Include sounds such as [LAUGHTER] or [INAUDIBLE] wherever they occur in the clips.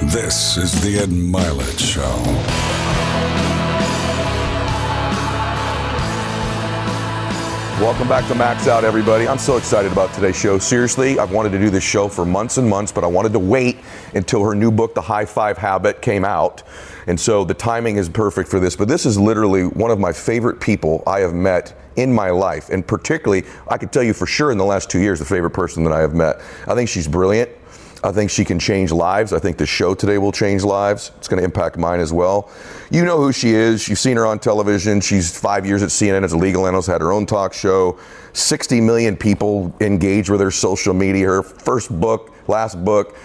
This is the Ed Mylett Show. Welcome back to Max Out, everybody. I'm so excited about today's show. Seriously, I've wanted to do this show for months and months, but I wanted to wait until her new book, The High Five Habit, came out. And so the timing is perfect for this. But this is literally one of my favorite people I have met in my life. And particularly, I could tell you for sure in the last two years, the favorite person that I have met. I think she's brilliant. I think she can change lives. I think the show today will change lives. It's going to impact mine as well. You know who she is. You've seen her on television. She's five years at CNN as a legal analyst, had her own talk show. 60 million people engaged with her social media. Her first book, last book,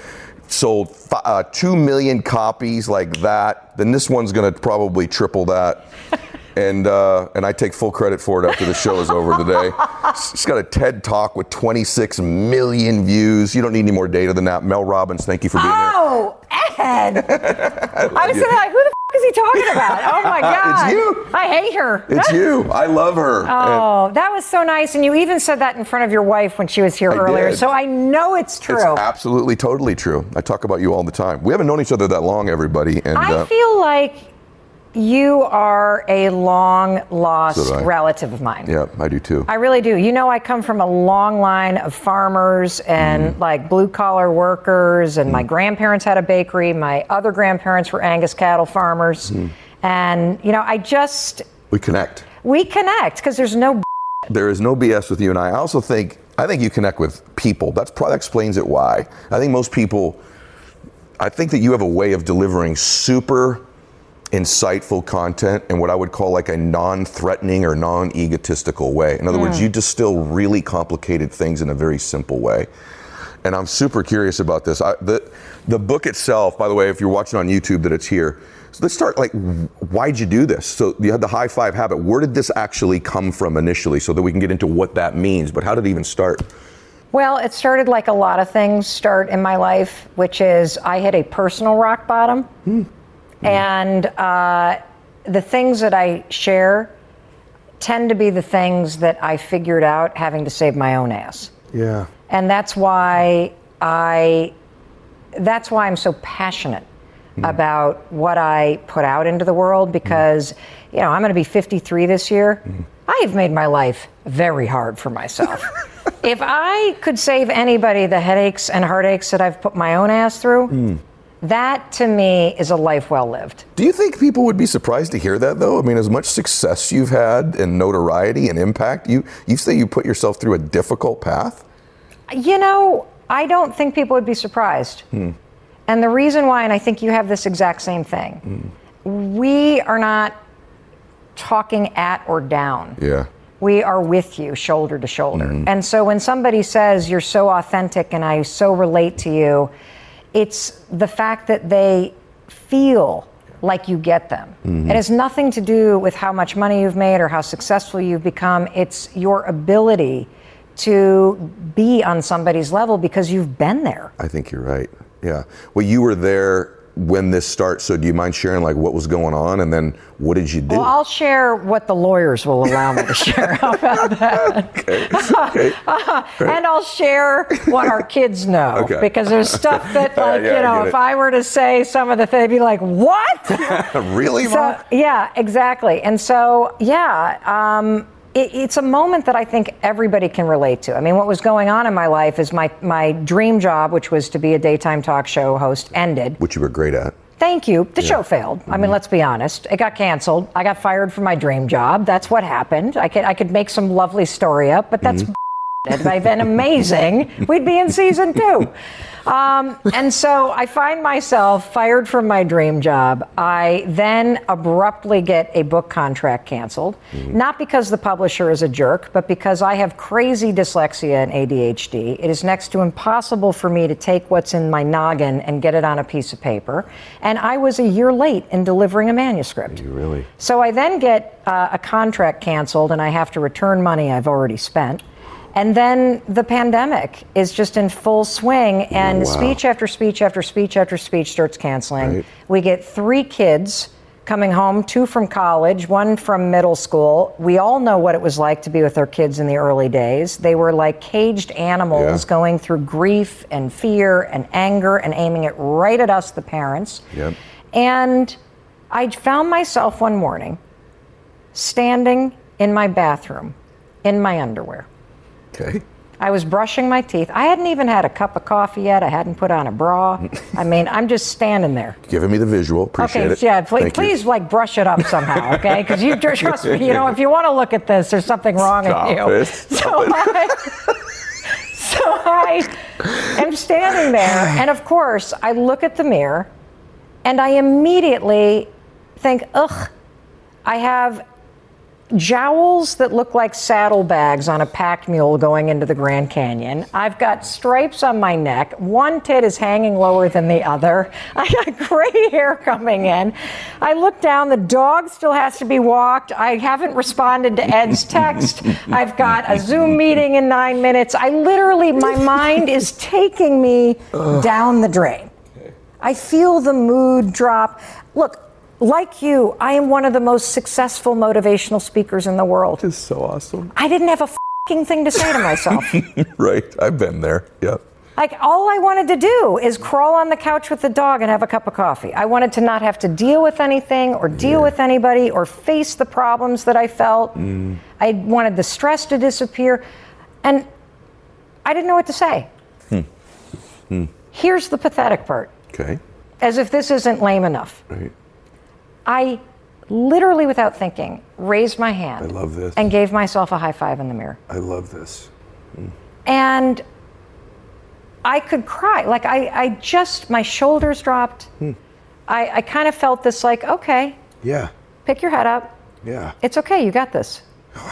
sold uh, 2 million copies like that. Then this one's going to probably triple that. [LAUGHS] and uh, and I take full credit for it after the show is over today. [LAUGHS] It's got a TED Talk with 26 million views. You don't need any more data than that. Mel Robbins, thank you for being oh, here. Oh, Ed! [LAUGHS] I, was saying, like, who the f- is he talking about? Oh my [LAUGHS] God! It's you. I hate her. It's you. I love her. Oh, and that was so nice, and you even said that in front of your wife when she was here I earlier. did. So I know it's true. It's absolutely, totally true. I talk about you all the time. We haven't known each other that long, everybody, and I uh, feel like you are a long lost So relative of mine. yeah, I do too. I really do. You know, I come from a long line of farmers and Mm. like blue collar workers, and my grandparents had a bakery. My other grandparents were Angus cattle farmers. Mm. And, you know, I just, we connect. we connect because there's no There is no BS with you and I. I also think I think you connect with people. That's probably that explains it why. I think most people I think that you have a way of delivering super insightful content in what I would call like a non-threatening or non-egotistical way. In other words, mm. you distill really complicated things in a very simple way. And I'm super curious about this. I, the the book itself, by the way, if you're watching on YouTube, that it's here. So let's start like, why'd you do this? So you had the high five habit. Where did this actually come from initially, so that we can get into what that means? But how did it even start? Well, it started like a lot of things start in my life, which is I hit a personal rock bottom. Hmm. Mm-hmm. And uh, the things that I share tend to be the things that I figured out having to save my own ass. Yeah. And that's why I that's why I'm so passionate mm-hmm. about what I put out into the world mm-hmm. because you know, I'm going to be 53 this year. I have made my life very hard for myself. [LAUGHS] if I could save anybody the headaches and heartaches that I've put my own ass through, hmm. That to me is a life well lived. Do you think people would be surprised to hear that, though? I mean, as much success you've had and notoriety and impact, you you say you put yourself through a difficult path. You know, I don't think people would be surprised. Hmm. And the reason why, and I think you have this exact same thing, hmm. we are not talking at or down. Yeah. We are with you shoulder to shoulder. Hmm. And so when somebody says you're so authentic and I so relate to you, it's the fact that they feel like you get them. Mm-hmm. It has nothing to do with how much money you've made or how successful you've become. It's your ability to be on somebody's level because you've been there. I think you're right. Yeah. Well, you were there when this starts, so do you mind sharing like what was going on and then what did you do? Well, I'll share what the lawyers will allow me to share. About that? okay. okay. and I'll share what our kids know Okay. because there's stuff that, [LAUGHS] like, Yeah, you know, get if. I were to say some of the things, they'd be like, "What?" [LAUGHS] really, so, Mom? yeah, exactly. And so, yeah, um, it, it's a moment that I think everybody can relate to. I mean, what was going on in my life is my my dream job, which was to be a daytime talk show host, ended. Which you were great at. Thank you. The show failed. I Mm-hmm. mean, let's be honest. It got canceled. I got fired from my dream job. That's what happened. I could I could make some lovely story up, but that's Mm-hmm. If I'd been amazing, we'd be in season two. Um, and so I find myself fired from my dream job. I then abruptly get a book contract canceled, not because the publisher is a jerk, but because I have crazy dyslexia and ADHD. It is next to impossible for me to take what's in my noggin and get it on a piece of paper. And I was a year late in delivering a manuscript. You really? So I then get uh, a contract canceled and I have to return money I've already spent. And then the pandemic is just in full swing, and oh, wow. speech after speech after speech after speech starts canceling. Right. We get three kids coming home, two from college, one from middle school. We all know what it was like to be with our kids in the early days. They were like caged animals Yeah. going through grief and fear and anger and aiming it right at us, the parents. Yep. And I found myself one morning standing in my bathroom in my underwear. Okay. I was brushing my teeth. I hadn't even had a cup of coffee yet. I hadn't put on a bra. [LAUGHS] I mean, I'm just standing there. Giving me the visual. Appreciate Okay, it. yeah, please, like brush it up somehow, okay? Because you [LAUGHS] trust me, you know, if you want to look at this, there's something wrong Stop with you. it. [LAUGHS] So I, so I am standing there, [SIGHS] and of course, I look at the mirror, and I immediately think, ugh, I have jowls that look like saddlebags on a pack mule going into the Grand Canyon. I've got stripes on my neck. One tit is hanging lower than the other. [LAUGHS] I got gray hair coming in. I look down, the dog still has to be walked. I haven't responded to Ed's text. I've got a Zoom meeting in nine minutes. I literally, my mind is taking me down the drain. I feel the mood drop. Look, like you, I am one of the most successful motivational speakers in the world. Is so awesome. I didn't have a fing thing to say to myself. [LAUGHS] right. I've been there. Yep. like all I wanted to do is crawl on the couch with the dog and have a cup of coffee. I wanted to not have to deal with anything or deal with anybody or face the problems that I felt. Mm. I wanted the stress to disappear. And I didn't know what to say. Hmm. Hmm. Here's the pathetic part. Okay. As if this isn't lame enough. Right. I literally, without thinking, raised my hand I love this. and gave myself a high five in the mirror. I love this. And I could cry. Like, I, I just, my shoulders dropped. Hmm. I, I kind of felt this, like, okay, Yeah. pick your head up. Yeah. It's okay, you got this.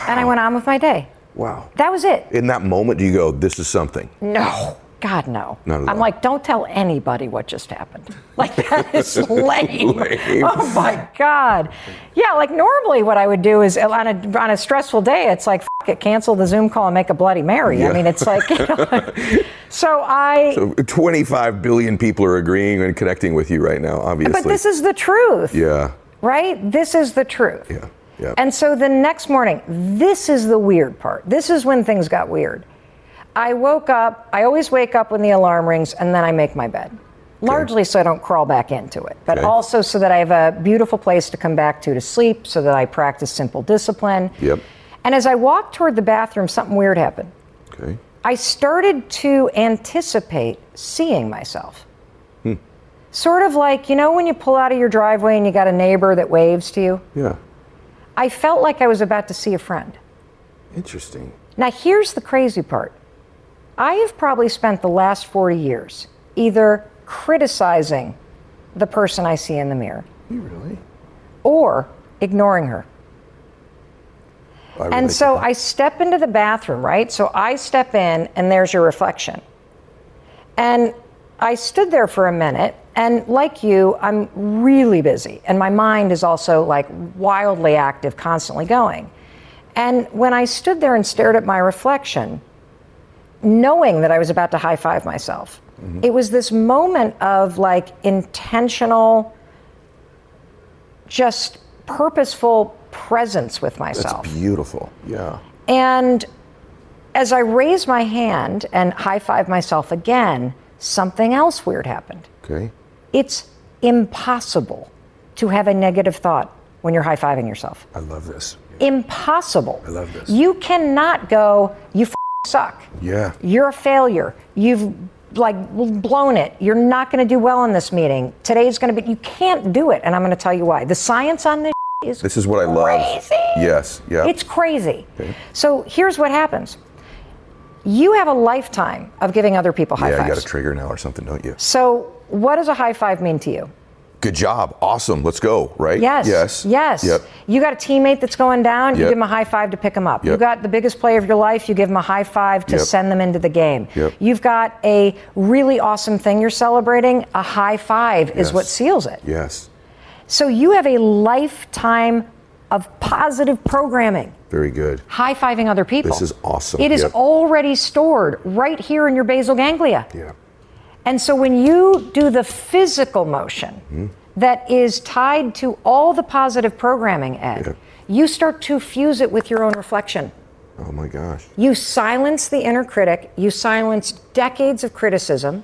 And I went on with my day. Wow. That was it. In that moment, do you go, this is something? No. God, no. Not at I'm all. like, don't tell anybody what just happened. [LAUGHS] Like, that is [LAUGHS] lame. Lame. Oh my God. Yeah, like normally what I would do is uh, on a, on a stressful day, it's like, it, cancel the Zoom call and make a Bloody Mary. Yeah. I mean, it's like, [LAUGHS] you know, so I, 25 billion people are agreeing and connecting with you right now, obviously. but this is the truth, yeah. right? This is the truth. Yeah. Yeah. And so the next morning, this is the weird part. This is when things got weird. I woke up, I always wake up when the alarm rings and then I make my bed. Largely so I don't crawl back into it, but Okay. also so that I have a beautiful place to come back to to sleep, so that I practice simple discipline. Yep. And as I walked toward the bathroom, something weird happened. Okay. I started to anticipate seeing myself. Hmm. Sort of like, you know, when you pull out of your driveway and you got a neighbor that waves to you? Yeah. I felt like I was about to see a friend. Interesting. Now, here's the crazy part I have probably spent the last 40 years either criticizing the person I see in the mirror You really? or ignoring her. Really And so I step into the bathroom, right? So I step in, and there's your reflection. And I stood there for a minute, and like you, I'm really busy. And my mind is also like wildly active, constantly going. And when I stood there and stared at my reflection, knowing that I was about to high five myself, mm-hmm. it was this moment of like intentional, just purposeful presence with That's myself. beautiful. Yeah. And as I raised my hand and high five myself again, something else weird happened. Okay. It's impossible to have a negative thought when you're high fiving yourself. I love this. Impossible. I love this. You cannot go, you suck. Yeah. You're a failure. You've like blown it. You're not going to do well in this meeting. Today's going to be, you can't do it. And I'm going to tell you why. The science on this is This is what I love. Crazy. Yes. Yeah. It's crazy. So here's what happens. You have a lifetime of giving other people high yeah, you got a trigger now or something, don't you? so what does a high five mean to you? Good job. Awesome. Let's go. Right? Yes. Yes. Yes. Yep. You got a teammate that's going down, you Yep. give them a high five to pick them up. You Yep. got the biggest player of your life, you give them a high five to Yep. send them into the game. Yep. You've got a really awesome thing you're celebrating, a high five is what seals it. Yes. So you have a lifetime of positive programming. Very good. High fiving other people. This is awesome. It is already stored right here in your basal ganglia. Yeah. And so when you do the physical motion, hmm? that is tied to all the positive programming, Ed, Yeah. you start to fuse it with your own reflection. Oh my gosh. You silence the inner critic, you silence decades of criticism,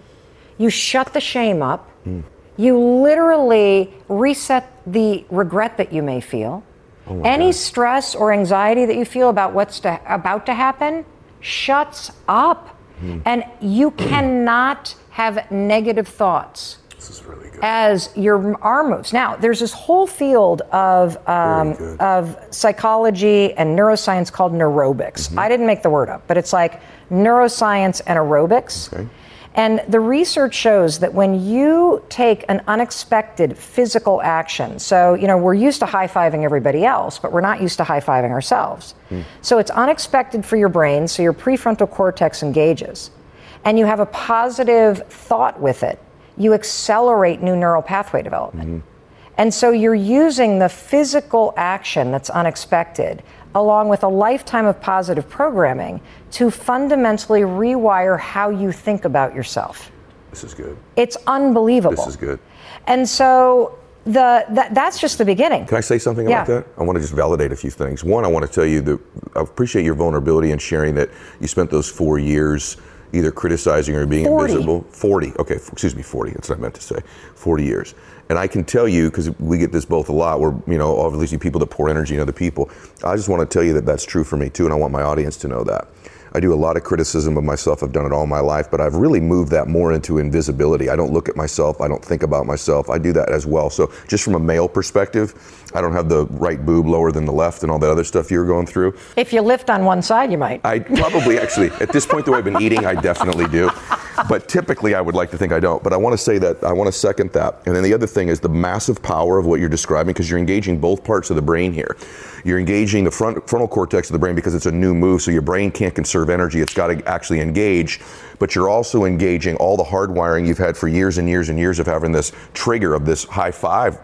you shut the shame up, hmm. you literally reset the regret that you may feel. Oh, Any stress or anxiety that you feel about what's to, about to happen shuts up. Hmm. And you [CLEARS THROAT] cannot have negative thoughts This is really good. as your arm moves. Now, there's this whole field of um, of psychology and neuroscience called neurobics. Mm-hmm. I didn't make the word up, but it's like neuroscience and aerobics. Okay. And the research shows that when you take an unexpected physical action, so, you know, we're used to high fiving everybody else, but we're not used to high fiving ourselves. Hmm. So it's unexpected for your brain, so your prefrontal cortex engages. And you have a positive thought with it, you accelerate new neural pathway development. Mm-hmm. And so you're using the physical action that's unexpected, along with a lifetime of positive programming, to fundamentally rewire how you think about yourself. This is good. It's unbelievable. This is good. And so the that, that's just the beginning. Can I say something Yeah. about that? I want to just validate a few things. One, I want to tell you that I appreciate your vulnerability and sharing that you spent those four years either criticizing or being 40. invisible. 40. Okay, f- excuse me, 40. That's what I meant to say. 40 years. And I can tell you, because we get this both a lot, we're, you know, obviously people that pour energy in other people. I just want to tell you that that's true for me too, and I want my audience to know that. I do a lot of criticism of myself. I've done it all my life, but I've really moved that more into invisibility. I don't look at myself. I don't think about myself. I do that as well. So, just from a male perspective, I don't have the right boob lower than the left and all that other stuff you were going through. If you lift on one side, you might. I probably actually, at this point, the way I've been eating, I definitely do. But typically, I would like to think I don't. But I want to say that I want to second that. And then the other thing is the massive power of what you're describing because you're engaging both parts of the brain here. You're engaging the front, frontal cortex of the brain because it's a new move, so your brain can't conserve energy. It's got to actually engage. But you're also engaging all the hardwiring you've had for years and years and years of having this trigger of this high five.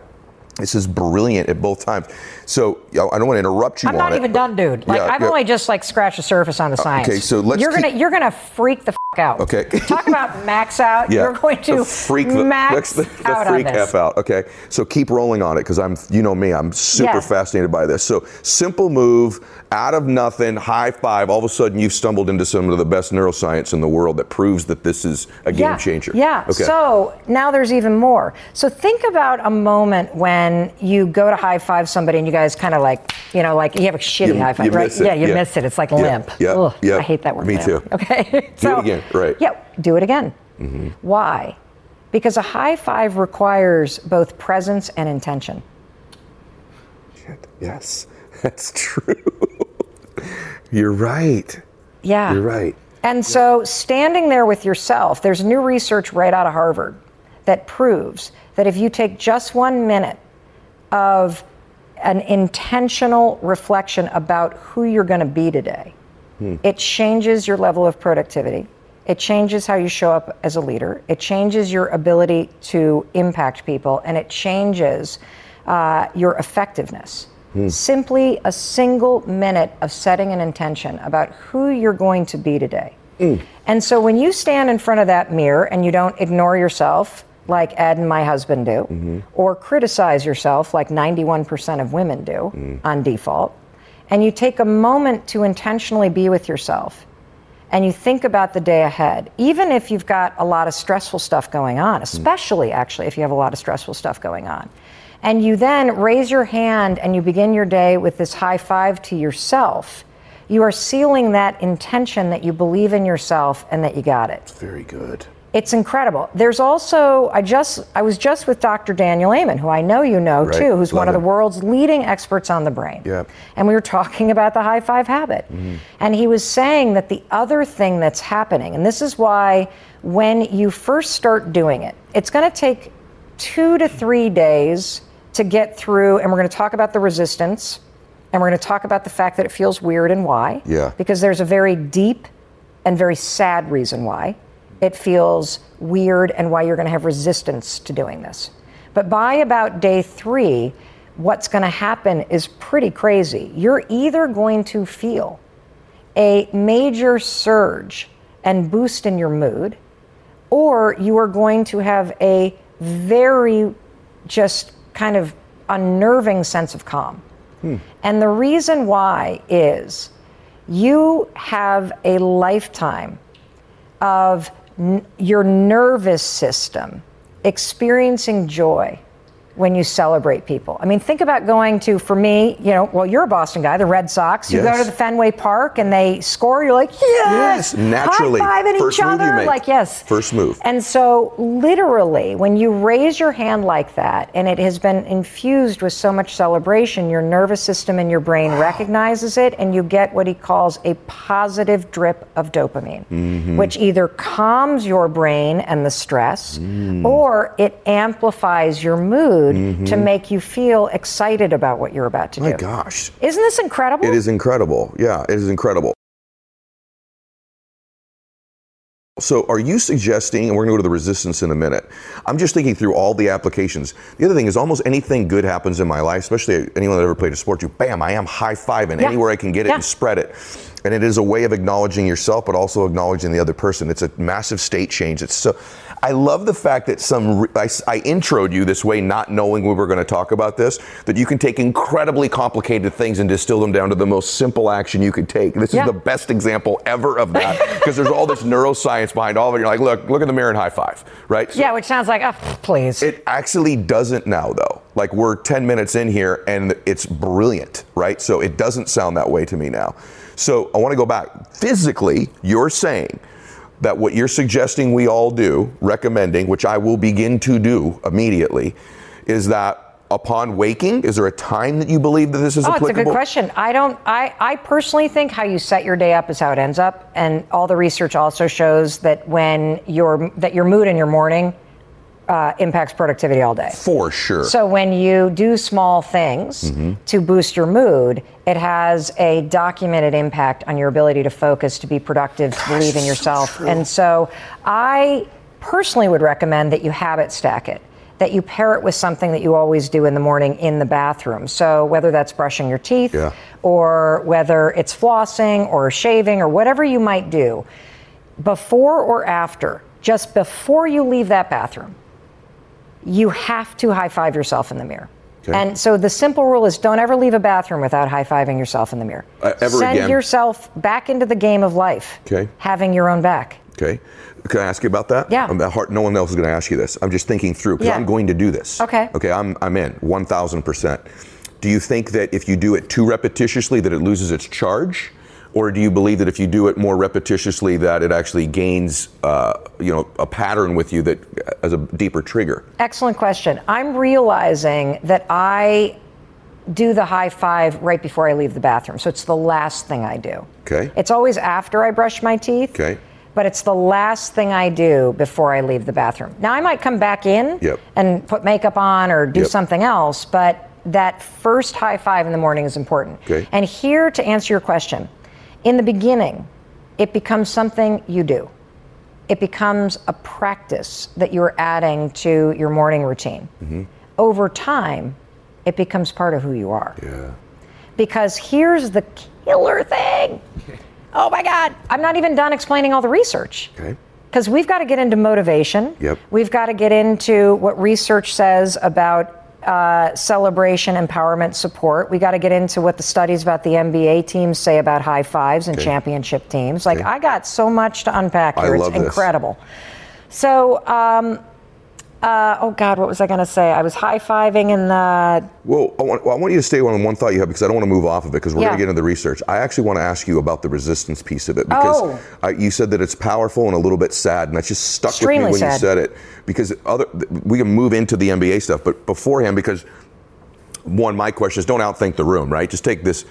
This is brilliant at both times. So I don't want to interrupt you I'm not it, even done, dude. Like Yeah, I've yeah. only just like scratched the surface on the science. okay, so let's you're gonna you're gonna freak the f- out. Okay. Talk about max out. Yeah. You're going to The freak the, max the, the out freak on this. F out. Okay. So keep rolling on it because I'm you know me, I'm super Yeah. fascinated by this. So simple move, out of nothing, high five, all of a sudden you've stumbled into some of the best neuroscience in the world that proves that this is a game yeah. changer. Yeah. Okay. So now there's even more. So think about a moment when you go to high five somebody and you guys kind of like, you know, like you have a shitty You- high five, right? Yeah, you yeah. miss it. It's like Yeah, limp. yeah, Ugh, yeah. I hate that word. Me limp. too. [LAUGHS] Okay. Do it again, right. Mm-hmm. Yeah, do it again. Why? Because a high five requires both presence and intention. Shit. Yes, [LAUGHS] that's true. [LAUGHS] You're right. Yeah. You're right. And so, standing there with yourself, there's new research right out of Harvard that proves that if you take just one minute of an intentional reflection about who you're going to be today, hmm. it changes your level of productivity. It changes how you show up as a leader. It changes your ability to impact people, and it changes uh, your effectiveness. Hmm. Simply a single minute of setting an intention about who you're going to be today. Hmm. And so when you stand in front of that mirror and you don't ignore yourself like Ed and my husband do, mm-hmm. or criticize yourself like 91% of women do mm. on default, and you take a moment to intentionally be with yourself and you think about the day ahead, even if you've got a lot of stressful stuff going on, mm. especially actually if you have a lot of stressful stuff going on, and you then raise your hand and you begin your day with this high five to yourself, you are sealing that intention that you believe in yourself and that you got it. Very good. It's incredible. There's also I just I was just with Dr. Daniel Amen, who I know you know Right. too, who's one of Love the world's leading experts on the brain. Yeah. And we were talking about the high five habit. Mm-hmm. And he was saying that the other thing that's happening, and this is why when you first start doing it, it's going to take two to three days to get through, and we're going to talk about the resistance, and we're going to talk about the fact that it feels weird and why. Yeah. Because there's a very deep and very sad reason why it feels weird and why you're going to have resistance to doing this. But by about day three, what's going to happen is pretty crazy. You're either going to feel a major surge and boost in your mood, or you are going to have a very just kind of unnerving sense of calm. Hmm. And the reason why is you have a lifetime of n- your nervous system experiencing joy when you celebrate people. I mean, think about going to, for me, you know, well, you're a Boston guy, the Red Sox. You go to the Fenway Park and they score, you're like, yes, Yes, naturally. high-fiving First each move you other, make. like yes, First move. And so, literally, when you raise your hand like that, and it has been infused with so much celebration, your nervous system and your brain recognizes it, and you get what he calls a positive drip of dopamine, Mm-hmm. which either calms your brain and the stress, Mm. or it amplifies your mood to make you feel excited about what you're about to Mm-hmm. My do. gosh. Isn't this incredible? It is incredible. Yeah, it is incredible. So, are you suggesting, and we're going to go to the resistance in a minute? I'm just thinking through all the applications. The other thing is, almost anything good happens in my life, especially anyone that ever played a sport, you bam, I am high fiving Yeah. anywhere I can get it Yeah. and spread it. And it is a way of acknowledging yourself, but also acknowledging the other person. It's a massive state change. It's so. I love the fact that some. I, I introed you this way, not knowing we were going to talk about this. That you can take incredibly complicated things and distill them down to the most simple action you could take. This Yeah. is the best example ever of that [LAUGHS] because there's all this neuroscience behind all of it. You're like, look, look in the mirror and high five, right? So yeah, which sounds like, oh, please. it actually doesn't now, though. Like we're 10 minutes in here and it's brilliant, right? So it doesn't sound that way to me now. So I want to go back. Physically, you're saying that what you're suggesting we all do, recommending, which I will begin to do immediately, is that upon waking, is there a time that you believe that this is Oh, it's a good question. I don't. I, I personally think how you set your day up is how it ends up, and all the research also shows that when your that your mood in your morning uh, impacts productivity all day. For sure. So when you do small things Mm-hmm. to boost your mood, it has a documented impact on your ability to focus, to be productive, to believe in yourself. and so I personally would recommend that you habit stack it. That you pair it with something that you always do in the morning in the bathroom. So whether that's brushing your teeth Yeah. or whether it's flossing or shaving or whatever you might do, before or after, just before you leave that bathroom, you have to high five yourself in the mirror. Okay. And so the simple rule is don't ever leave a bathroom without high fiving yourself in the mirror. Uh, Send again. yourself back into the game of life. Okay. Having your own back. Okay. Can I ask you about that? Yeah. Hard, no one else is going to ask you this. I'm just thinking through because Yeah. I'm going to do this. Okay. Okay. I'm, I'm in 1,000%. Do you think that if you do it too repetitiously that it loses its charge? Or do you believe that if you do it more repetitiously that it actually gains, uh, you know, a pattern with you that as a deeper trigger? Excellent question. I'm realizing that I do the high five right before I leave the bathroom. So it's the last thing I do. Okay. It's always after I brush my teeth. Okay. But it's the last thing I do before I leave the bathroom. Now I might come back in Yep. and put makeup on or do Yep. something else, but that first high five in the morning is important. Okay. And here to answer your question, in the beginning, it becomes something you do. It becomes a practice that you're adding to your morning routine. Mm-hmm. Over time, it becomes part of who you are. Yeah. Because here's the killer thing. [LAUGHS] Oh my God. I'm not even done explaining all the research. Okay. Because we've got to get into motivation. Yep. We've got to get into what research says about uh, celebration, empowerment, support. We got to get into what the studies about the NBA teams say about high fives and Okay. championship teams. Like, Okay. I got so much to unpack I here. love it's this. incredible. So, um, uh, oh God, what was I going to say? I was high fiving in the. Well I, want, well, I want you to stay on one thought you have because I don't want to move off of it because we're Yeah. going to get into the research. I actually want to ask you about the resistance piece of it because Oh. I, you said that it's powerful and a little bit sad, and that just stuck Extremely with me when you said it. Because other, we can move into the NBA stuff, but beforehand, because one, my question is don't outthink the room, right? Just take this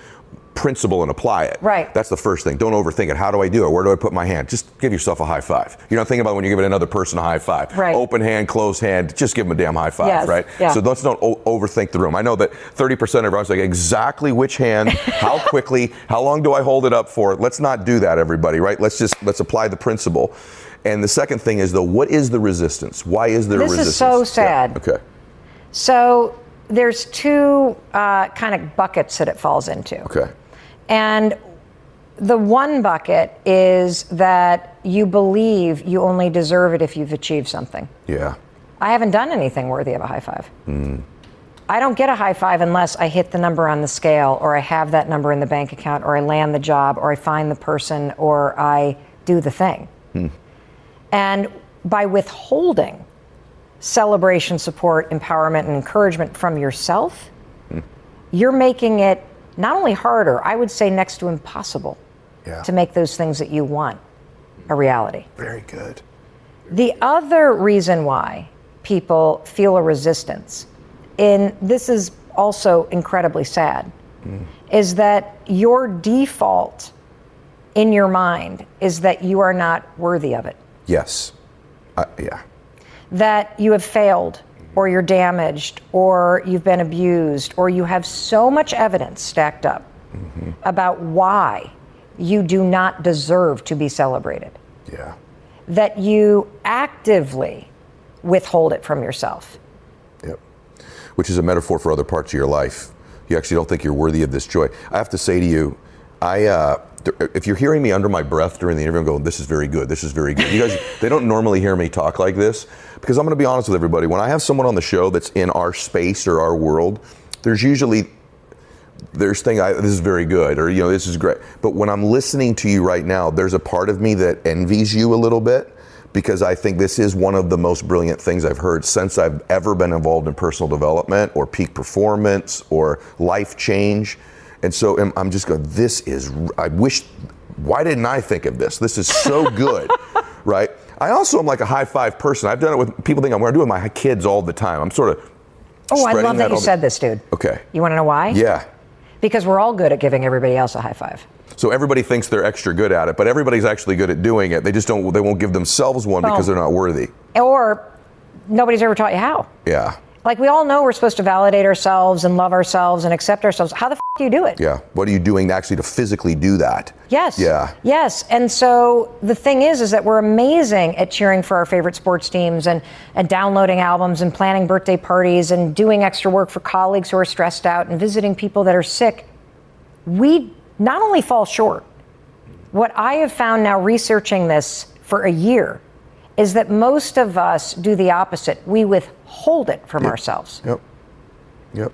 principle and apply it. Right. That's the first thing. Don't overthink it. How do I do it? Where do I put my hand? Just give yourself a high five. You're not thinking about when you're giving another person a high five. Right. Open hand, closed hand. Just give them a damn high five, Yes. right? Yeah. So let's not o- overthink the room. I know that 30% of us like exactly which hand, [LAUGHS] how quickly, how long do I hold it up for? Let's not do that, everybody, right? Let's just let's apply the principle. And the second thing is though, what is the resistance? Why is there This is resistance? so Yeah, sad. Okay. So, there's two uh, kind of buckets that it falls into. Okay. And the one bucket is that you believe you only deserve it if you've achieved something. Yeah. I haven't done anything worthy of a high five. I don't get a high five unless I hit the number on the scale, or I have that number in the bank account, or I land the job, or I find the person, or I do the thing. And by withholding celebration, support, empowerment, and encouragement from yourself, you're making it not only harder, I would say next to impossible Yeah. to make those things that you want a reality. Very good. The other reason why people feel a resistance, and this is also incredibly sad, is that your default in your mind is that you are not worthy of it, Yes. Uh, yeah. that you have failed, or you're damaged, or you've been abused, or you have so much evidence stacked up about why you do not deserve to be celebrated Yeah. that you actively withhold it from yourself. Yep. Which is a metaphor for other parts of your life. You actually don't think you're worthy of this joy. I have to say to you, I uh, if you're hearing me under my breath during the interview, I'm going, "This is very good. This is very good." You guys, [LAUGHS] they don't normally hear me talk like this because I'm going to be honest with everybody. When I have someone on the show that's in our space or our world, there's usually there's thing I, this is very good or you know this is great. But when i'm listening to you right now there's a part of me that envies you a little bit because i think this is one of the most brilliant things i've heard since i've ever been involved in personal development or peak performance or life change. And so I'm- i'm just going this is i wish why didn't i think of this? This is so good [LAUGHS] right i also am like a high five person i've done it with people think i'm going to do it with my kids all the time i'm sort of Oh, I love that you all the- said this, dude. okay You want to know why? yeah Because we're all good at giving everybody else a high five. So everybody thinks they're extra good at it, but everybody's actually good at doing it. They just don't. They won't give themselves one because they're not worthy. Or nobody's ever taught you how. Yeah, Like we all know we're supposed to validate ourselves and love ourselves and accept ourselves. How the f- do you do it? yeah. What are you doing actually to physically do that? Yes. Yeah. Yes. And so the thing is, is that we're amazing at cheering for our favorite sports teams and, and downloading albums and planning birthday parties and doing extra work for colleagues who are stressed out and visiting people that are sick. We not only fall short, what I have found now researching this for a year is that most of us do the opposite. We withhold it from ourselves. Yep. Yep.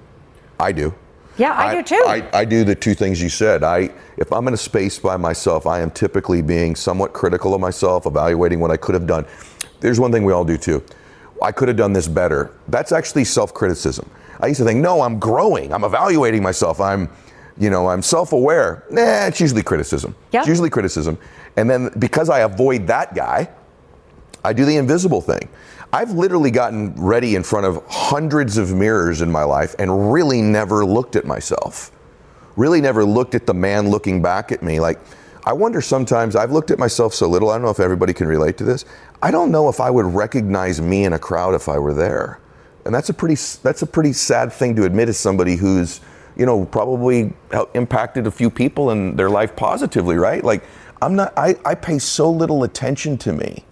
I do. Yeah, I, do too. I, I do the two things you said. I if I'm in a space by myself, I am typically being somewhat critical of myself, evaluating what I could have done. There's one thing we all do too. I could have done this better. That's actually self-criticism. I used to think, no, I'm growing. I'm evaluating myself. I'm, you know, I'm self-aware. Nah, it's usually criticism. Yeah. It's usually criticism. And then because I avoid that guy, I do the invisible thing. I've literally gotten ready in front of hundreds of mirrors in my life and really never looked at myself. Really never looked at the man looking back at me. Like, I wonder sometimes, I've looked at myself so little, I don't know if everybody can relate to this. I don't know if I would recognize me in a crowd if I were there. And that's a pretty, that's a pretty sad thing to admit as somebody who's, you know, probably impacted a few people in their life positively, right? Like, I'm not, I, I pay so little attention to me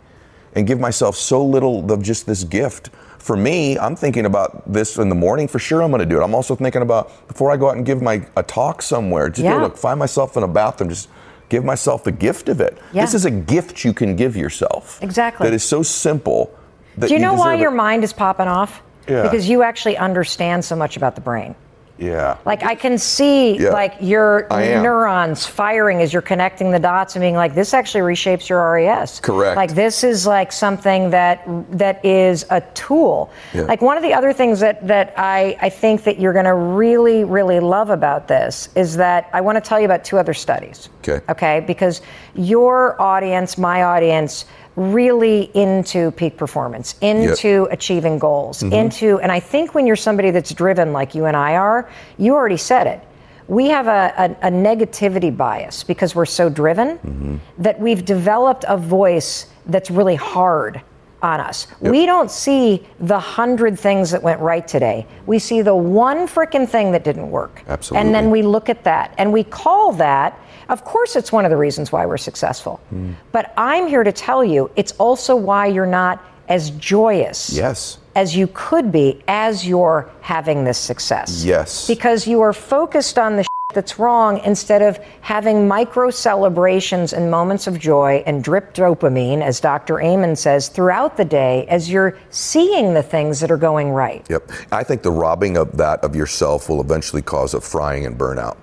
and give myself so little of just this gift. For me, I'm thinking about this in the morning. For sure, I'm going to do it. I'm also thinking about before I go out and give my a talk somewhere. Just Yeah. to find myself in a bathroom. Just give myself the gift of it. Yeah. This is a gift you can give yourself. Exactly. That is so simple. That Do you know why deserve your it. mind is popping off? Yeah. Because you actually understand so much about the brain. Yeah. Like I can see Yeah. like your neurons firing as you're connecting the dots and being like, this actually reshapes your RAS. Correct. Like this is like something that that is a tool. Yeah. Like one of the other things that that I, I think that you're gonna really, really love about this is that I want to tell you about two other studies. Okay. Okay, because your audience, my audience, really into peak performance, into achieving goals, mm-hmm. into, and I think when you're somebody that's driven like you and I are, you already said it. We have a, a, a negativity bias because we're so driven mm-hmm. that we've developed a voice that's really hard on us. We don't see the hundred things that went right today. We see the one frickin' thing that didn't work. Absolutely. And then we look at that and we call that, of course, it's one of the reasons why we're successful. Hmm. But I'm here to tell you it's also why you're not as joyous Yes. as you could be as you're having this success. Yes. Because you are focused on the shit that's wrong instead of having micro celebrations and moments of joy and drip dopamine, as Dr. Amen says, throughout the day as you're seeing the things that are going right. Yep. I think the robbing of that of yourself will eventually cause a frying and burnout.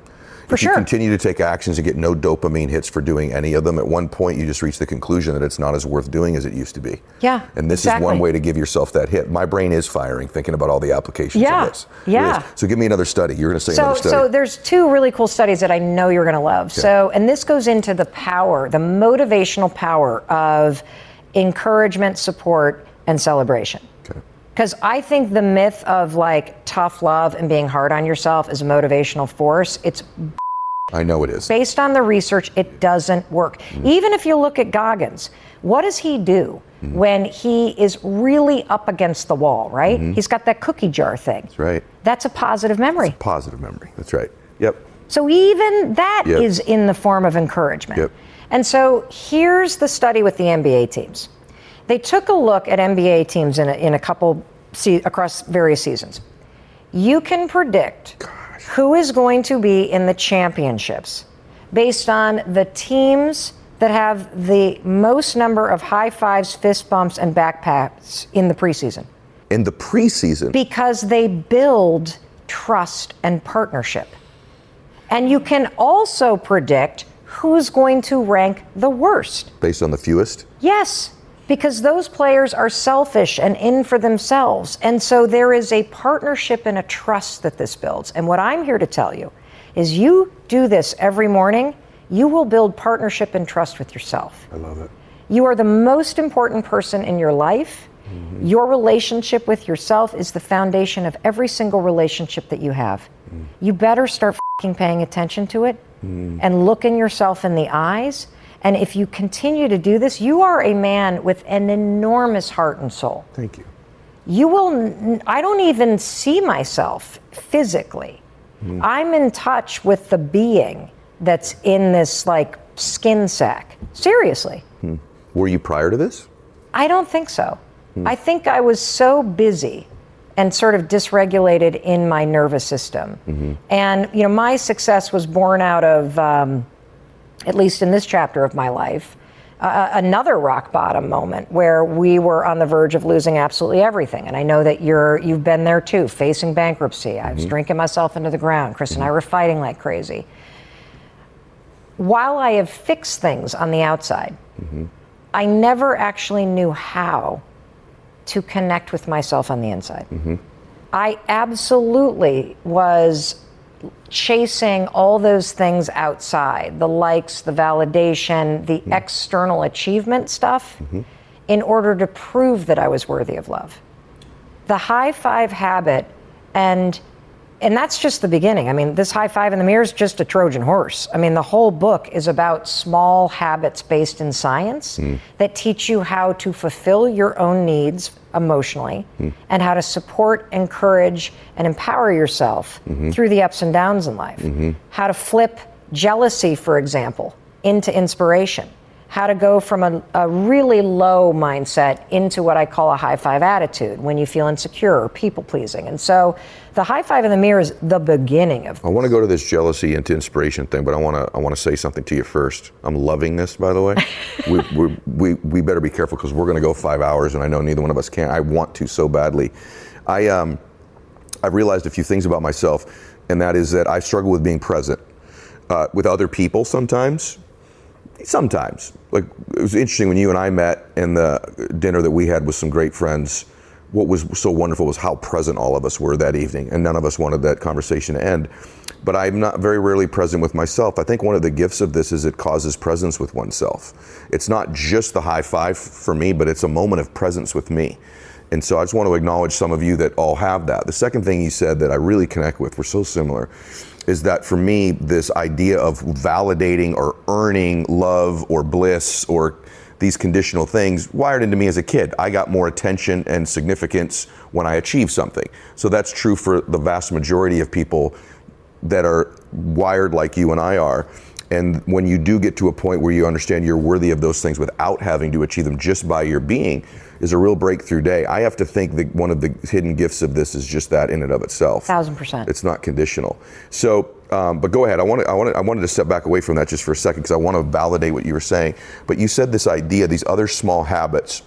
For if sure. you continue to take actions and get no dopamine hits for doing any of them, at one point you just reach the conclusion that it's not as worth doing as it used to be. Yeah, And this is one way to give yourself that hit. My brain is firing thinking about all the applications Yeah, of this. Yeah. So give me another study. You're going to say So, another study. so there's two really cool studies that I know you're going to love. So, and this goes into the power, the motivational power of encouragement, support, and celebration. Because I think the myth of like tough love and being hard on yourself is a motivational force. It's I know it is. based on the research, it doesn't work. Mm. Even if you look at Goggins, what does he do mm. when he is really up against the wall, right? Mm-hmm. He's got that cookie jar thing. That's right. That's a positive memory. Positive memory. That's right. Yep. So even that is Yep. in the form of encouragement. Yep. And so here's the study with the NBA teams. They took a look at NBA teams in a, in a couple se- across various seasons. You can predict who is going to be in the championships based on the teams that have the most number of high fives, fist bumps, and backpats in the preseason In the preseason, because they build trust and partnership. And you can also predict who's going to rank the worst. based on the fewest. Yes, because those players are selfish and in for themselves. And so there is a partnership and a trust that this builds. And what I'm here to tell you is you do this every morning, you will build partnership and trust with yourself. I love it. You are the most important person in your life. Mm-hmm. Your relationship with yourself is the foundation of every single relationship that you have. Mm. You better start fing paying attention to it mm. and looking yourself in the eyes. And if you continue to do this, you are a man with an enormous heart and soul. Thank you. You will, n- I don't even see myself physically. Hmm. I'm in touch with the being that's in this like skin sack. Seriously. Hmm. Were you prior to this? I don't think so. Hmm. I think I was so busy and sort of dysregulated in my nervous system. Mm-hmm. And, you know, my success was born out of, um, at least in this chapter of my life, uh, another rock bottom moment where we were on the verge of losing absolutely everything. And I know that you're, you've been there too, facing bankruptcy. I was mm-hmm. drinking myself into the ground. Chris and I mm-hmm. were fighting like crazy. While I have fixed things on the outside, mm-hmm. I never actually knew how to connect with myself on the inside. I absolutely was chasing all those things outside the likes, the validation, the mm-hmm. external achievement stuff mm-hmm. in order to prove that I was worthy of love. The high five habit and and that's just the beginning. I mean, this high five in the mirror is just a Trojan horse. I mean, the whole book is about small habits based in science hmm. that teach you how to fulfill your own needs emotionally hmm. and how to support, encourage, and empower yourself mm-hmm. through the ups and downs in life. Mm-hmm. How to flip jealousy, for example, into inspiration. How to go from a, a really low mindset into what I call a high five attitude when you feel insecure or people pleasing. And so the high five in the mirror is the beginning of I want to go to this jealousy into inspiration thing, but I want to I want to say something to you first. I'm loving this, by the way. [LAUGHS] we, we, we we better be careful because we're going to go five hours, and I know neither one of us can. I want to so badly. I um I've realized a few things about myself, and that is that I struggle with being present uh, with other people sometimes. Sometimes, like it was interesting when you and I met in the dinner that we had with some great friends. What was so wonderful was how present all of us were that evening, and none of us wanted that conversation to end. But I'm not very rarely present with myself. I think one of the gifts of this is it causes presence with oneself. It's not just the high five for me, but it's a moment of presence with me. And so I just want to acknowledge some of you that all have that. The second thing you said that I really connect with, we're so similar, is that for me, this idea of validating or earning love or bliss or these conditional things wired into me as a kid. I got more attention and significance when I achieved something. So that's true for the vast majority of people that are wired like you and I are. And when you do get to a point where you understand you're worthy of those things without having to achieve them just by your being, is a real breakthrough day. I have to think that one of the hidden gifts of this is just that in and of itself. Thousand percent. It's not conditional. So, um, but go ahead. I wanted, I wanted, I wanted to step back away from that just for a second because I want to validate what you were saying. But you said this idea, these other small habits.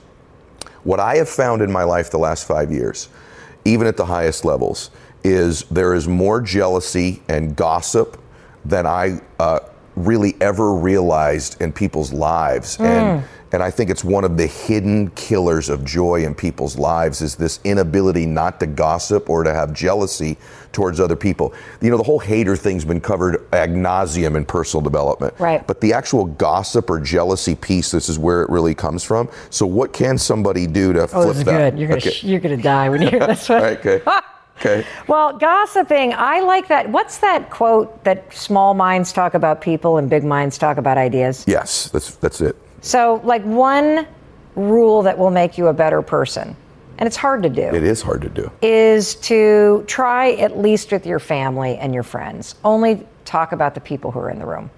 What I have found in my life the last five years, even at the highest levels, is there is more jealousy and gossip than I uh, really ever realized in people's lives. Hmm. And and I think it's one of the hidden killers of joy in people's lives is this inability not to gossip or to have jealousy towards other people. You know, the whole hater thing's been covered ad nauseum in personal development. Right. But the actual gossip or jealousy piece, this is where it really comes from. So what can somebody do to Oh, flip this is that? good. You're gonna Okay. sh- you're gonna die when you hear this [LAUGHS] one. okay. [LAUGHS] Okay. Well, gossiping, I like that. What's that quote that small minds talk about people and big minds talk about ideas? Yes, that's that's it. So, like one rule that will make you a better person, and it's hard to do, It is hard to do. is to try at least with your family and your friends. Only talk about the people who are in the room.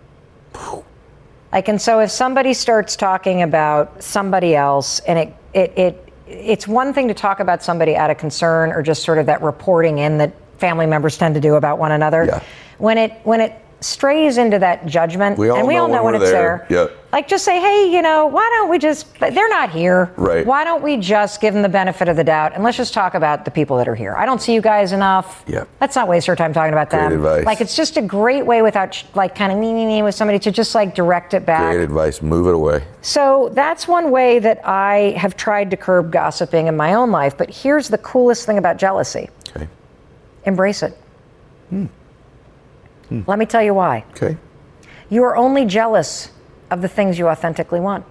Like, and so if somebody starts talking about somebody else, and it it it it's one thing to talk about somebody out of concern or just sort of that reporting in that family members tend to do about one another. Yeah. When it when it strays into that judgment, We and we all know when when, it's there. there. Yeah. Like just say, hey, you know, why don't we just? They're not here. Right. Why don't we just give them the benefit of the doubt and let's just talk about the people that are here? I don't see you guys enough. Yeah. Let's not waste our time talking about Great them. advice. Like it's just a great way without like kind of me me me with somebody to just like direct it back. Great advice. Move it away. So that's one way that I have tried to curb gossiping in my own life. But here's the coolest thing about jealousy Okay. embrace it. Hmm. Let me tell you why. Okay. You are only jealous of the things you authentically want.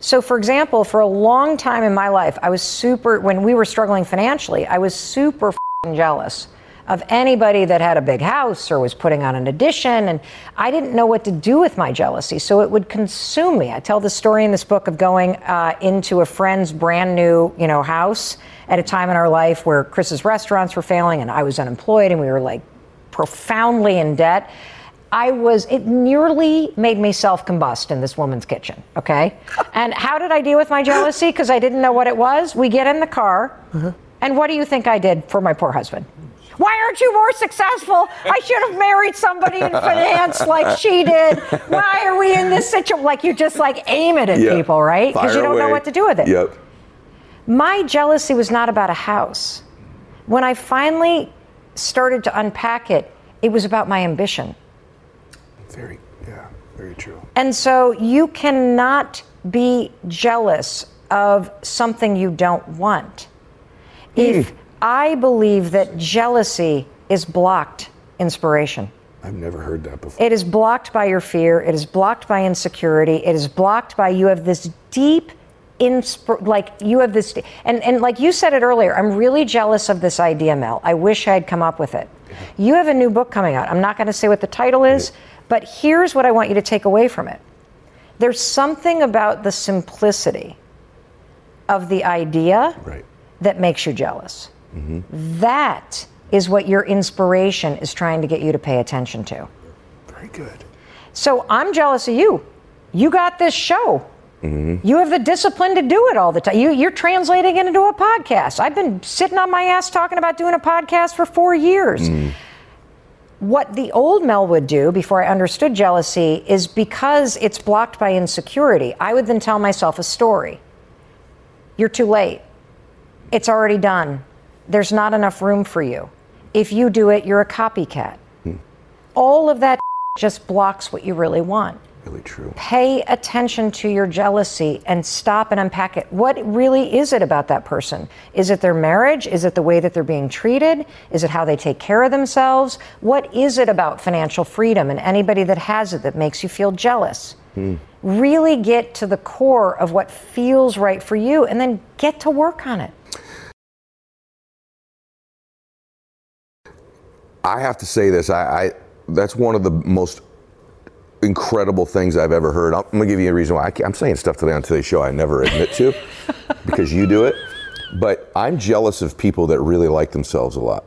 So, for example, for a long time in my life, I was super, when we were struggling financially, I was super jealous of anybody that had a big house or was putting on an addition. And I didn't know what to do with my jealousy. So it would consume me. I tell the story in this book of going uh, into a friend's brand new, you know, house at a time in our life where Chris's restaurants were failing and I was unemployed and we were like profoundly in debt. I was, it nearly made me self combust in this woman's kitchen, okay? [LAUGHS] And how did I deal with my jealousy? Because I didn't know what it was. We get in the car, uh-huh. and what do you think I did for my poor husband? Why aren't you more successful? I should have married somebody in finance like she did. Why are we in this situation? Like you just like aim it at Yeah. people, right? Because you don't know what to do with it. Yep. My jealousy was not about a house. When I finally started to unpack it, it was about my ambition. Very, yeah, very true. And so you cannot be jealous of something you don't want. Hmm. If I believe that jealousy is blocked inspiration. I've never heard that before. It is blocked by your fear. It is blocked by insecurity. It is blocked by you have this deep insp- like you have this and, and like you said it earlier, I'm really jealous of this idea, Mel. I wish I had come up with it. You have a new book coming out. I'm not going to say what the title is, but here's what I want you to take away from it. There's something about the simplicity of the idea Right. that makes you jealous. Mm-hmm. That is what your inspiration is trying to get you to pay attention to. Very good. So I'm jealous of you. You got this show. Mm-hmm. You have the discipline to do it all the time. You, you're translating it into a podcast. I've been sitting on my ass talking about doing a podcast for four years. Mm. What the old Mel would do before I understood jealousy is because it's blocked by insecurity, I would then tell myself a story. You're too late. It's already done. There's not enough room for you. If you do it, you're a copycat. Hmm. All of that [LAUGHS] just blocks what you really want. Really true. Pay attention to your jealousy and stop and unpack it. What really is it about that person? Is it their marriage? Is it the way that they're being treated? Is it how they take care of themselves? What is it about financial freedom and anybody that has it that makes you feel jealous? Hmm. Really get to the core of what feels right for you and then get to work on it. I have to say this. I, I that's one of the most incredible things I've ever heard. I'm gonna give you a reason why I can't, I'm saying stuff today on today's show I never admit to [LAUGHS] because you do it. But I'm jealous of people that really like themselves a lot.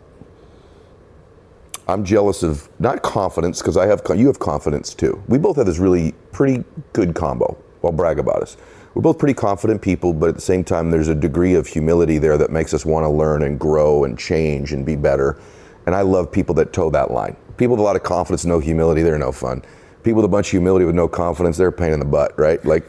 I'm jealous of not confidence because I have you have confidence too. We both have this really pretty good combo. I'll brag about us. We're both pretty confident people, but at the same time, there's a degree of humility there that makes us want to learn and grow and change and be better. And I love people that toe that line. People with a lot of confidence, no humility, they're no fun. People with a bunch of humility with no confidence, they're a pain in the butt, right? Like,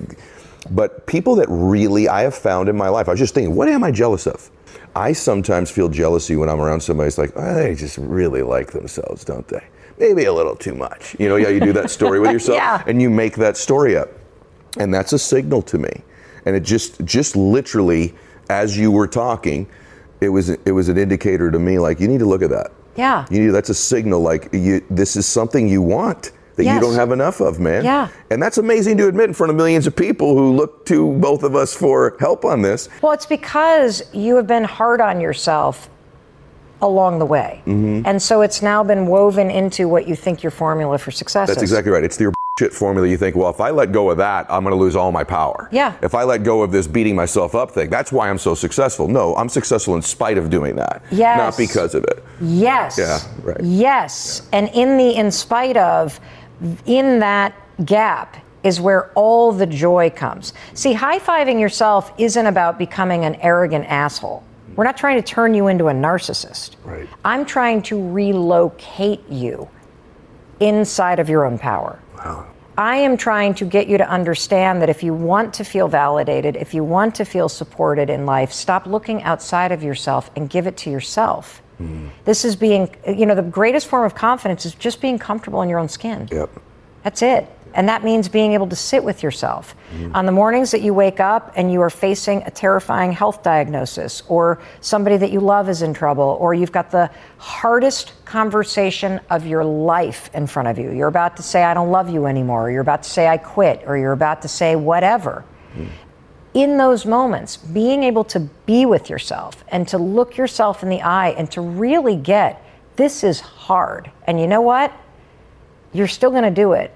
but people that really I have found in my life, I was just thinking, what am I jealous of? I sometimes feel jealousy when I'm around somebody. It's like, oh, they just really like themselves, don't they? Maybe a little too much. You know, yeah, you do that story with [LAUGHS] yourself Yeah. and you make that story up. And that's a signal to me. And it just just literally as you were talking, it was it was an indicator to me like you need to look at that. Yeah. You need that's a signal like you this is something you want that you don't have enough of, man. Yeah. And that's amazing to admit in front of millions of people who look to both of us for help on this. Well, it's because you have been hard on yourself along the way. Mm-hmm. And so it's now been woven into what you think your formula for success is. That's is. exactly right. It's the shit formula. You think, well, if I let go of that, I'm going to lose all my power. Yeah. If I let go of this beating myself up thing, that's why I'm so successful. No, I'm successful in spite of doing that. Yes. Not because of it. Yes. Yeah, right. Yes. And in the in spite of, in that gap is where all the joy comes. See, high fiving yourself isn't about becoming an arrogant asshole. We're not trying to turn you into a narcissist. Right. I'm trying to relocate you inside of your own power. Wow. I am trying to get you to understand that if you want to feel validated, if you want to feel supported in life, stop looking outside of yourself and give it to yourself. This is being, you know, the greatest form of confidence is just being comfortable in your own skin. Yep. That's it. And that means being able to sit with yourself. Mm-hmm. On the mornings that you wake up and you are facing a terrifying health diagnosis, or somebody that you love is in trouble, or you've got the hardest conversation of your life in front of you. You're about to say, I don't love you anymore, or you're about to say, I quit, or you're about to say, whatever. Mm. In those moments, being able to be with yourself and to look yourself in the eye and to really get this is hard. And you know what? You're still going to do it.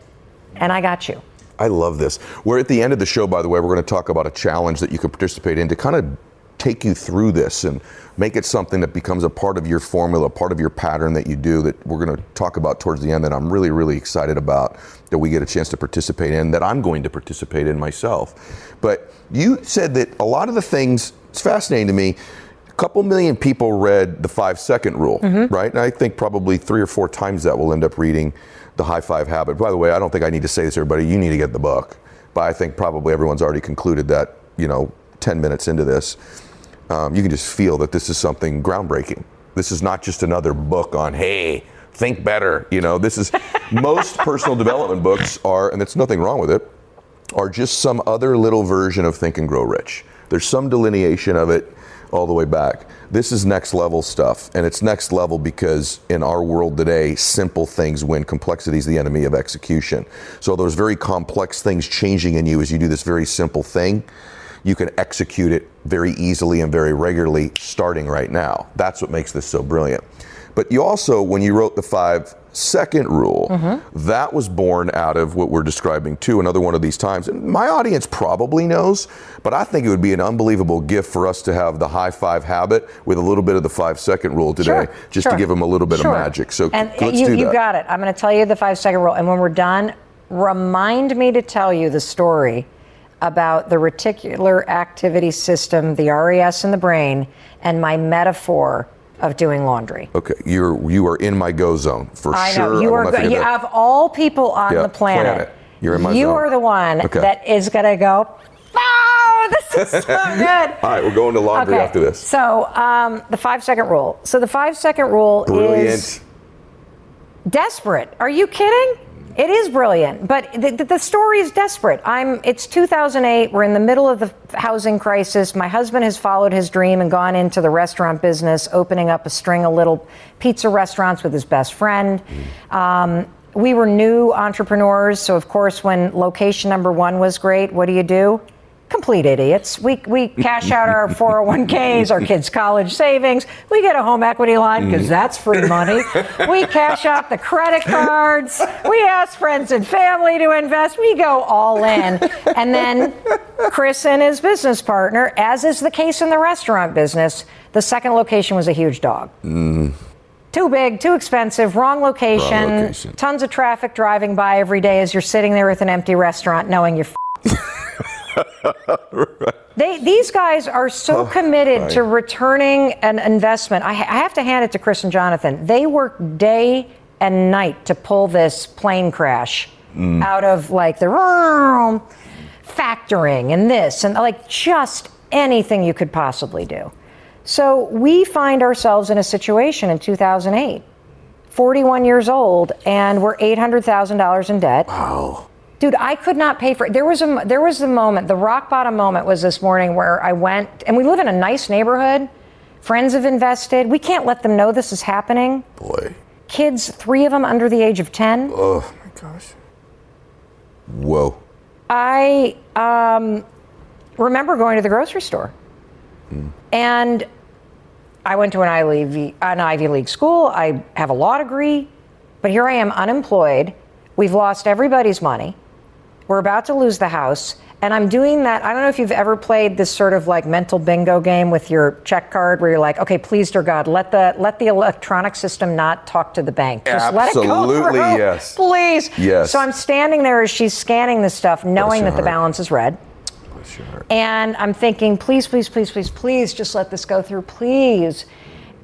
And I got you. I love this. We're at the end of the show, by the way. We're going to talk about a challenge that you can participate in to kind of take you through this and make it something that becomes a part of your formula, part of your pattern that you do that we're going to talk about towards the end that I'm really, really excited about that we get a chance to participate in, that I'm going to participate in myself. But you said that a lot of the things, it's fascinating to me. A couple million people read the five second rule, right? And I think probably three or four times that will end up reading the high five habit. By the way, I don't think I need to say this, to everybody. You need to get the book. But I think probably everyone's already concluded that, you know, 10 minutes into this, um, you can just feel that this is something groundbreaking. This is not just another book on, hey, think better. You know, this is most [LAUGHS] personal development books are, and there's nothing wrong with it, are just some other little version of Think and Grow Rich. There's some delineation of it all the way back. This is next level stuff, and it's next level because in our world today, simple things win. Complexity is the enemy of execution. So those very complex things changing in you as you do this very simple thing, you can execute it very easily and very regularly starting right now. That's what makes this so brilliant. But you also, when you wrote the five second rule, mm-hmm. that was born out of what we're describing too, another one of these times. And my audience probably knows, but I think it would be an unbelievable gift for us to have the high five habit with a little bit of the five second rule today, Sure, just sure. to give them a little bit Sure. of magic. So and let's you, do that. you got it. I'm going to tell you the five second rule. And when we're done, remind me to tell you the story about the reticular activating system, the RAS in the brain, and my metaphor of doing laundry. Okay, you're you are in my go zone for I sure. know you will are. Go- you of all people on Yeah, the planet, planet. You're in my you zone. You are the one Okay. that is going to go. Oh, this is so [LAUGHS] good. All right, we're going to laundry Okay, after this. So um, the five second rule. So the five second rule Brilliant. is desperate. Are you kidding? It is brilliant, but the, the, story is desperate. I'm. It's 2008. We're in the middle of the housing crisis. My husband has followed his dream and gone into the restaurant business, opening up a string of little pizza restaurants with his best friend. Um, we were new entrepreneurs, so of course, when location number one was great, what do you do? Complete idiots. We, we cash out our 401ks, our kids' college savings. We get a home equity line because mm. that's free money. We cash out the credit cards. We ask friends and family to invest. We go all in. And then Chris and his business partner, as is the case in the restaurant business, the second location was a huge dog. Mm. Too big, too expensive, wrong location, Wrong location. tons of traffic driving by every day as you're sitting there with an empty restaurant knowing you're. [LAUGHS] [LAUGHS] They, these guys are so oh, committed right. to returning an investment. I, I have to hand it to Chris and Jonathan. They work day and night to pull this plane crash mm. out of like the factoring and this and like just anything you could possibly do. So we find ourselves in a situation in 2008, 41 years old, and we're $800,000 in debt. Wow. Dude, I could not pay for it. There was a there was a moment, the rock bottom moment was this morning where I went and we live in a nice neighborhood. Friends have invested. We can't let them know this is happening. Boy. Kids, 3 of them under the age of 10. Oh my gosh. Whoa. I um, remember going to the grocery store, and I went to an Ivy, an Ivy League school. I have a law degree, but here I am unemployed. We've lost everybody's money. We're about to lose the house, and I'm doing that. I don't know if you've ever played this sort of like mental bingo game with your check card, where you're like, okay, please, dear God, let the let the electronic system not talk to the bank. Just let it go Absolutely, through, yes. please. Yes. So I'm standing there as she's scanning this stuff, knowing that the balance is red. Heart. And I'm thinking, please, please, please, please, please, just let this go through, please.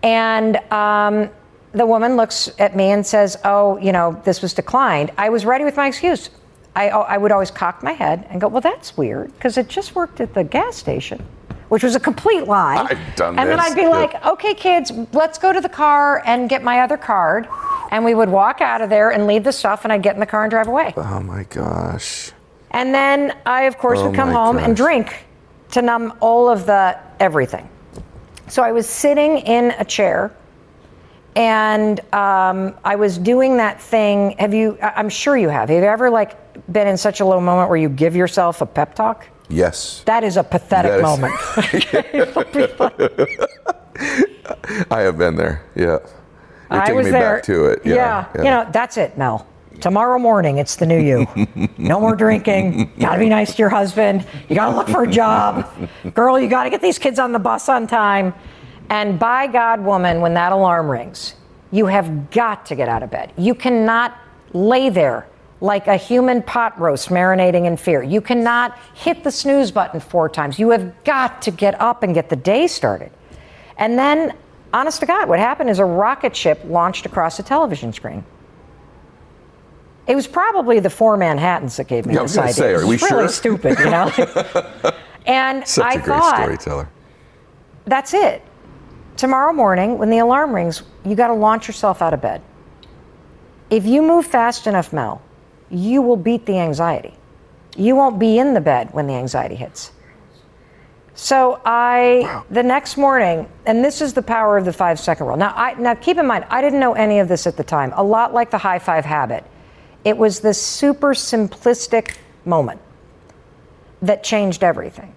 And um, the woman looks at me and says, oh, you know, this was declined. I was ready with my excuse. I, I would always cock my head and go, well, that's weird, because it just worked at the gas station, which was a complete lie. I've done and then I'd be yeah. like, okay, kids, let's go to the car and get my other card. And we would walk out of there and leave the stuff, and I'd get in the car and drive away. Oh my gosh. And then I, of course, Oh would come home and drink to numb all of the everything. So I was sitting in a chair and um, I was doing that thing. Have you, I'm sure you have. Have you ever like been in such a low moment where you give yourself a pep talk? Yes. That is a pathetic is- moment. [LAUGHS] [LAUGHS] I have been there. Yeah. You're I was me there. back to it. Yeah. You know, that's it, Mel. Tomorrow morning, it's the new you. no more drinking. Got to be nice to your husband. You got to look for a job. Girl, you got to get these kids on the bus on time. And by God, woman, when that alarm rings, you have got to get out of bed. You cannot lay there like a human pot roast marinating in fear. You cannot hit the snooze button four times. You have got to get up and get the day started. And then, honest to God, what happened is a rocket ship launched across a television screen. It was probably the four Manhattans that gave me Yeah, this idea. say, are It we was really stupid, you know. [LAUGHS] and Such I a great thought, storyteller. that's it. Tomorrow morning, when the alarm rings, you got to launch yourself out of bed. If you move fast enough, Mel, you will beat the anxiety. You won't be in the bed when the anxiety hits. So I, the next morning, and this is the power of the five second rule. Now, I, now keep in mind, I didn't know any of this at the time. A lot like the high five habit, it was this super simplistic moment that changed everything.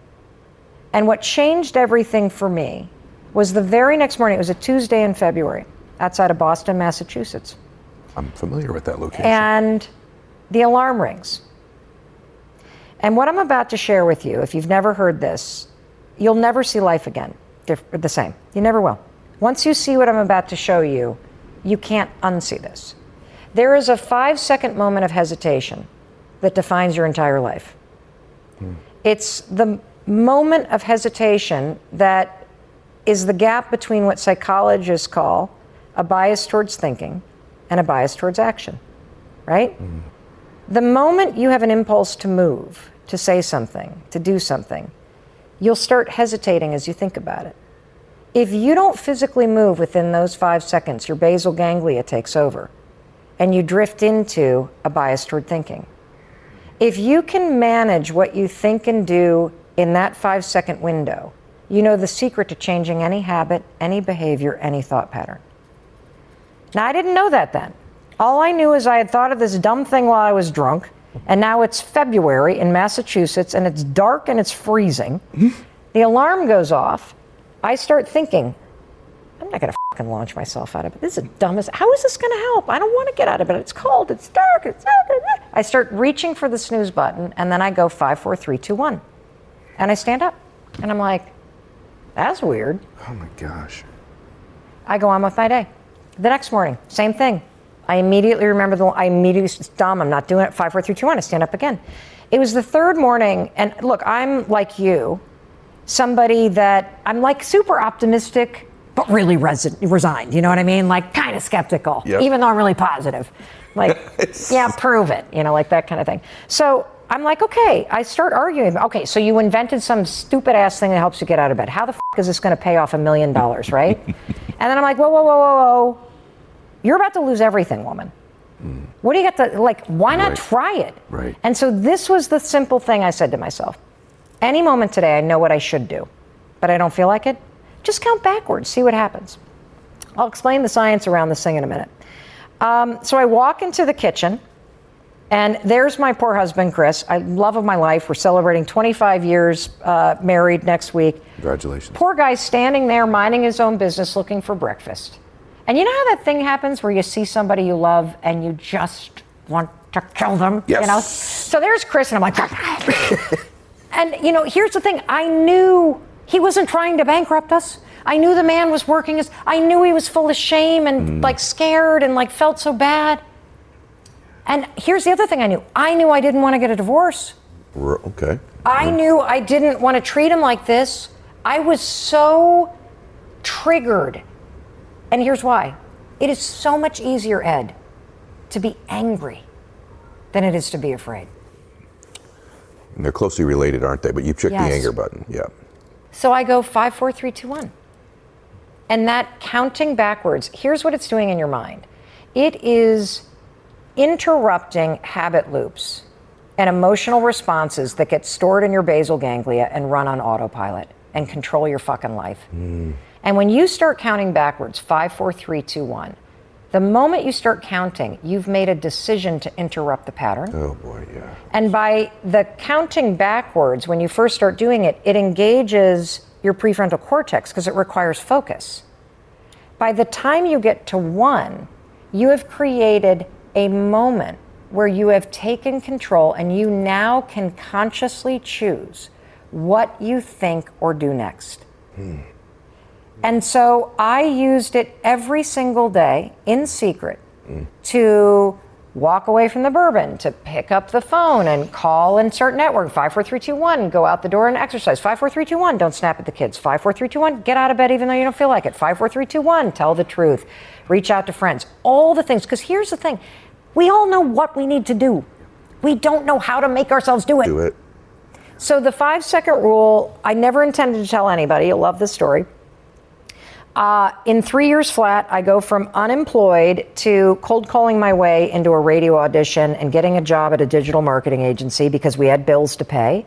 And what changed everything for me was the very next morning. It was a Tuesday in February, outside of Boston, Massachusetts, I'm familiar with that location. and the alarm rings. And what I'm about to share with you, if you've never heard this, you'll never see life again the same. You never will. Once you see what I'm about to show you, you can't unsee this. There is a five second moment of hesitation that defines your entire life. Hmm. It's the moment of hesitation that is the gap between what psychologists call a bias towards thinking and a bias towards action, right? Mm. The moment you have an impulse to move, to say something, to do something, you'll start hesitating as you think about it. If you don't physically move within those five seconds, your basal ganglia takes over and you drift into a bias toward thinking. If you can manage what you think and do in that five second window, you know the secret to changing any habit, any behavior, any thought pattern. Now, I didn't know that then. All I knew is I had thought of this dumb thing while I was drunk, and now it's February in Massachusetts, and it's dark and it's freezing. the alarm goes off. I start thinking, I'm not going to fucking launch myself out of it. This is the dumbest. How is this going to help? I don't want to get out of bed. It's cold. It's dark. It's dark. I start reaching for the snooze button, and then I go five, four, three, two, one, and I stand up, and I'm like, that's weird. oh my gosh. I go on with my day. The next morning, same thing. I immediately remember the. I immediately dumb. I'm not doing it. Five, four, three, two, one. I stand up again. It was the third morning, and look, I'm like you, somebody that I'm like super optimistic, but really resi- resigned. You know what I mean? Like kind of skeptical, Yep. even though I'm really positive. Like, [LAUGHS] yeah, prove it. You know, like that kind of thing. So. I'm like, okay, I start arguing. Okay, so you invented some stupid ass thing that helps you get out of bed. How the f- is this going to pay off a million dollars, right? [LAUGHS] and then I'm like, whoa, whoa, whoa, whoa, whoa. You're about to lose everything, woman. What do you got to, like, why not try it? Right. And so this was the simple thing I said to myself. Any moment today, I know what I should do, but I don't feel like it. Just count backwards, see what happens. I'll explain the science around this thing in a minute. Um, so I walk into the kitchen, and there's my poor husband, Chris. I love of my life. We're celebrating 25 years uh, married next week. Congratulations. Poor guy's standing there minding his own business looking for breakfast. And you know how that thing happens where you see somebody you love and you just want to kill them? Yes. You know? So there's Chris, and I'm like, [LAUGHS] and you know, here's the thing I knew he wasn't trying to bankrupt us. I knew the man was working his, I knew he was full of shame and like scared and like felt so bad. And here's the other thing I knew I knew I didn't want to get a divorce. R- Okay. I knew I didn't want to treat him like this. I was so triggered. And here's why it is so much easier, Ed, to be angry than it is to be afraid. And they're closely related, aren't they? But you checked the anger button. Yeah. So I go five, four, three, two, one. And that counting backwards, here's what it's doing in your mind it is interrupting habit loops and emotional responses that get stored in your basal ganglia and run on autopilot and control your fucking life. And when you start counting backwards, five, four, three, two, one, the moment you start counting, you've made a decision to interrupt the pattern. Oh boy. Yeah. And by the counting backwards, when you first start doing it, it engages your prefrontal cortex because it requires focus. By the time you get to one, you have created a moment where you have taken control and you now can consciously choose what you think or do next. Hmm. And so I used it every single day in secret hmm. to walk away from the bourbon, to pick up the phone and call insert network 54321, go out the door and exercise. 54321, don't snap at the kids. 54321, get out of bed even though you don't feel like it. 54321, tell the truth. Reach out to friends. All the things. Because here's the thing we all know what we need to do, we don't know how to make ourselves do it. Do it. So the five second rule, I never intended to tell anybody. You'll love this story. Uh, in three years flat, I go from unemployed to cold calling my way into a radio audition and getting a job at a digital marketing agency because we had bills to pay.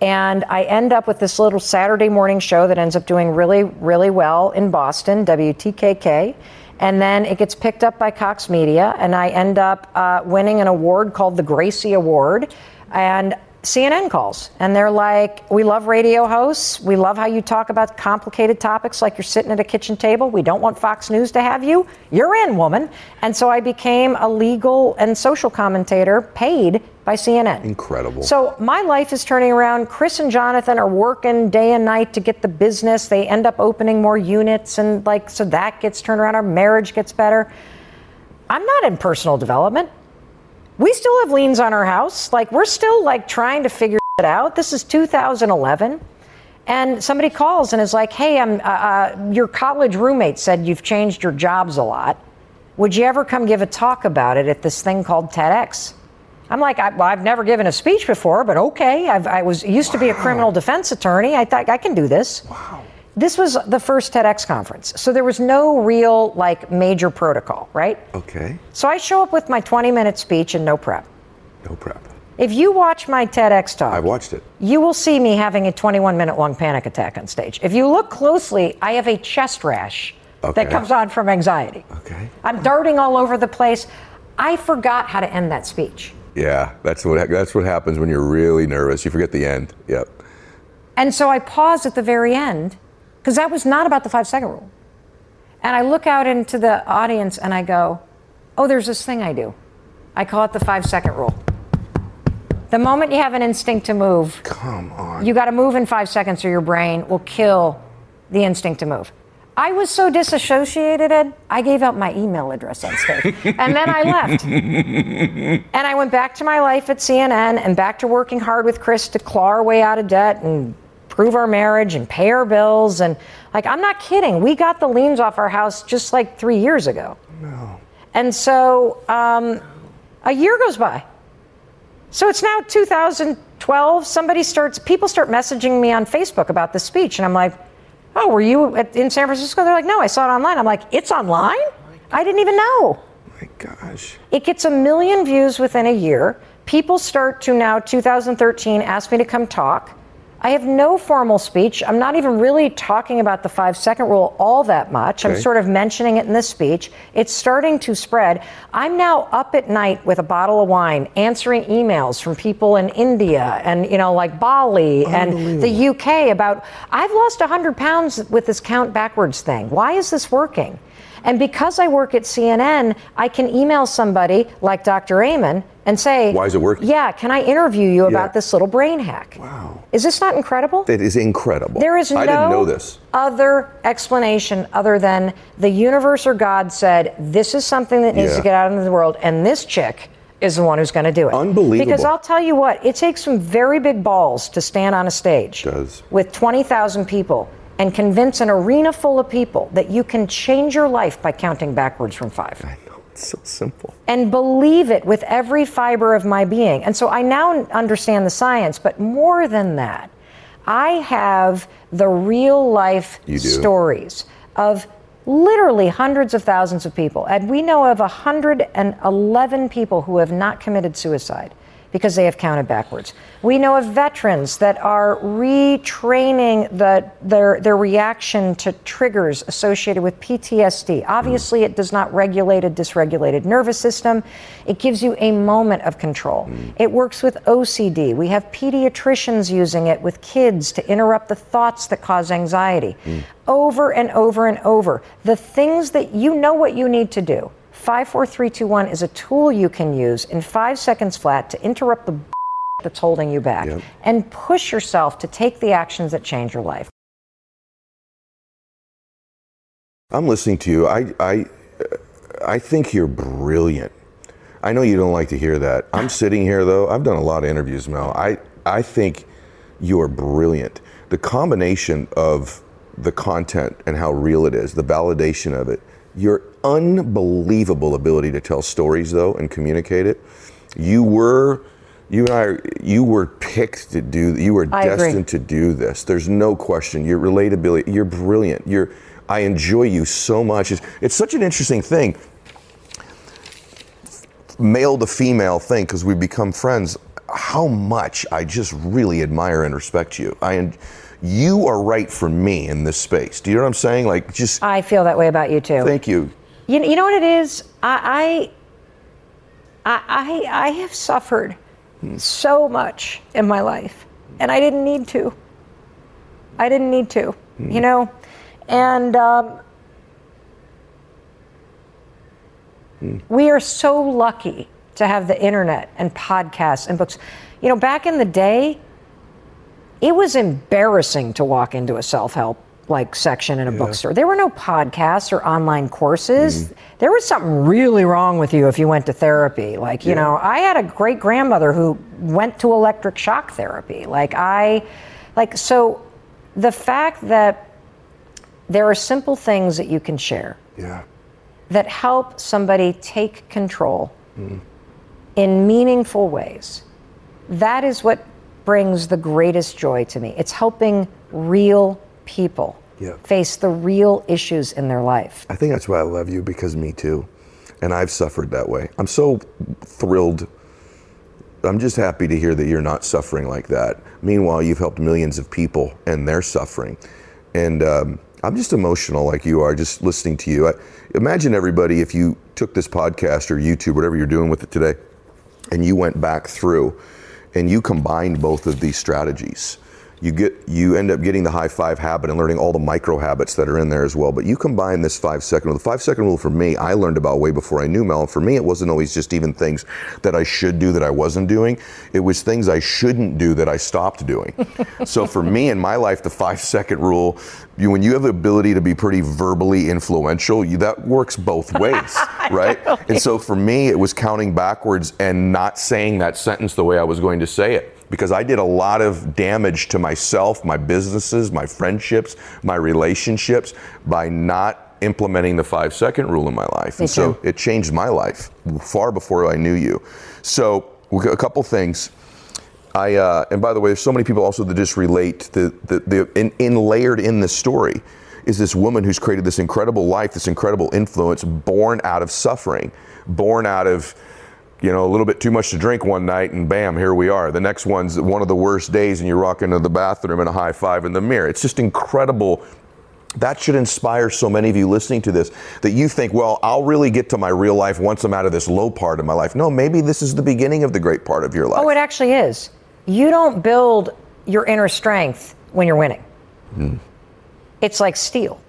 And I end up with this little Saturday morning show that ends up doing really, really well in Boston, WTKK. And then it gets picked up by Cox Media, and I end up uh, winning an award called the Gracie Award. And CNN calls, and they're like, We love radio hosts. We love how you talk about complicated topics like you're sitting at a kitchen table. We don't want Fox News to have you. You're in, woman. And so I became a legal and social commentator paid by CNN. Incredible. So my life is turning around. Chris and Jonathan are working day and night to get the business. They end up opening more units, and like, so that gets turned around. Our marriage gets better. I'm not in personal development. We still have liens on our house. Like, we're still like trying to figure it out. This is 2011. And somebody calls and is like, hey, I'm, uh, uh, your college roommate said you've changed your jobs a lot. Would you ever come give a talk about it at this thing called TEDx? I'm like, I, well, I've never given a speech before, but okay. I've, I was used to be a criminal defense attorney. I thought I can do this. Wow. This was the first TEDx conference, so there was no real like major protocol, right? Okay. So I show up with my 20 minute speech and no prep. No prep. If you watch my TEDx talk, I watched it. you will see me having a 21 minute long panic attack on stage. If you look closely, I have a chest rash Okay. that comes on from anxiety. Okay. I'm darting all over the place. I forgot how to end that speech. Yeah, that's what that's what happens when you're really nervous. You forget the end. Yep. And so I pause at the very end because that was not about the five second rule. And I look out into the audience and I go, oh, there's this thing I do. I call it the five second rule. The moment you have an instinct to move, Come on. you got to move in five seconds or your brain will kill the instinct to move. I was so disassociated, Ed, I gave out my email address on stage. and then I left. [LAUGHS] and I went back to my life at CNN and back to working hard with Chris to claw our way out of debt and prove our marriage and pay our bills. And like, I'm not kidding. We got the liens off our house just like three years ago. No. And so um, a year goes by. So it's now 2012. Somebody starts, people start messaging me on Facebook about this speech. And I'm like, oh, were you at, in San Francisco? They're like, no, I saw it online. I'm like, it's online? I didn't even know. My gosh. It gets a million views within a year. People start to now, 2013, ask me to come talk. I have no formal speech. I'm not even really talking about the five second rule all that much. Okay. I'm sort of mentioning it in this speech. It's starting to spread. I'm now up at night with a bottle of wine answering emails from people in India and, you know, like Bali and the UK about, I've lost 100 pounds with this count backwards thing. Why is this working? And because I work at CNN, I can email somebody like Dr. Amen and say, Why is it working? Yeah, can I interview you Yeah. about this little brain hack? Wow. Is this not incredible? It is incredible. There is no I didn't know this. other explanation other than the universe or God said, this is something that needs Yeah. to get out into the world, and this chick is the one who's going to do it. Unbelievable. Because I'll tell you what, it takes some very big balls to stand on a stage does. with 20,000 people and convince an arena full of people that you can change your life by counting backwards from five. It's so simple. and believe it with every fiber of my being. And so I now understand the science, but more than that, I have the real life stories of literally hundreds of thousands of people. And we know of 111 people who have not committed suicide because they have counted backwards. We know of veterans that are retraining the, their, their reaction to triggers associated with PTSD. Obviously, it does not regulate a dysregulated nervous system. It gives you a moment of control. Mm. It works with OCD. We have pediatricians using it with kids to interrupt the thoughts that cause anxiety. Mm. Over and over and over. The things that you know what you need to do. 54321 is a tool you can use in five seconds flat to interrupt the [LAUGHS] that's holding you back Yep. and push yourself to take the actions that change your life. I'm listening to you. I, I, I think you're brilliant. I know you don't like to hear that. I'm [LAUGHS] sitting here though. I've done a lot of interviews, Mel. I, I think you are brilliant. The combination of the content and how real it is, the validation of it, your unbelievable ability to tell stories though and communicate it. You were, you and I, you were picked to do. You were I agree. destined to do this. There's no question. Your relatability, you're brilliant. You're, I enjoy you so much. It's, it's such an interesting thing, male to female thing, because we've become friends. How much I just really admire and respect you. I, you are right for me in this space. Do you know what I'm saying? Like, just I feel that way about you too. thank you. You, you know what it is? I, I, I, I, I have suffered so much in my life, and I didn't need to. I didn't need to, you know? And um, we are so lucky to have the internet and podcasts and books. You know, back in the day, it was embarrassing to walk into a self-help like section in a bookstore. There were no podcasts or online courses. Mm-hmm. There was something really wrong with you if you went to therapy. Like, you know, I had a great grandmother who went to electric shock therapy. Like I like so the fact that there are simple things that you can share Yeah. that help somebody take control mm-hmm. in meaningful ways. That is what brings the greatest joy to me. It's helping real people Yeah. face the real issues in their life. I think that's why I love you because me too. And I've suffered that way. I'm so thrilled. I'm just happy to hear that you're not suffering like that. Meanwhile, you've helped millions of people and they're suffering. And um, I'm just emotional like you are just listening to you. I, imagine everybody if you took this podcast or YouTube, whatever you're doing with it today, and you went back through and you combined both of these strategies. You get you end up getting the high five habit and learning all the micro habits that are in there as well. But you combine this five second rule. The five second rule for me, I learned about way before I knew Mel. And for me, it wasn't always just even things that I should do that I wasn't doing. It was things I shouldn't do that I stopped doing. [LAUGHS] so for me in my life, the five second rule, you, when you have the ability to be pretty verbally influential, you, that works both [LAUGHS] ways, right? And so for me, it was counting backwards and not saying that sentence the way I was going to say it because I did a lot of damage to myself, my businesses, my friendships, my relationships by not implementing the five second rule in my life. Me and so too. it changed my life far before I knew you. So a couple things. I uh, and by the way, there's so many people also that just relate the the, the in, in layered in this story is this woman who's created this incredible life, this incredible influence, born out of suffering, born out of you know a little bit too much to drink one night, and bam, here we are. The next one's one of the worst days, and you walk into the bathroom and a high five in the mirror. It's just incredible that should inspire so many of you listening to this that you think, well, I'll really get to my real life once I'm out of this low part of my life. No, maybe this is the beginning of the great part of your life. Oh, it actually is. You don't build your inner strength when you're winning. Hmm. It's like steel,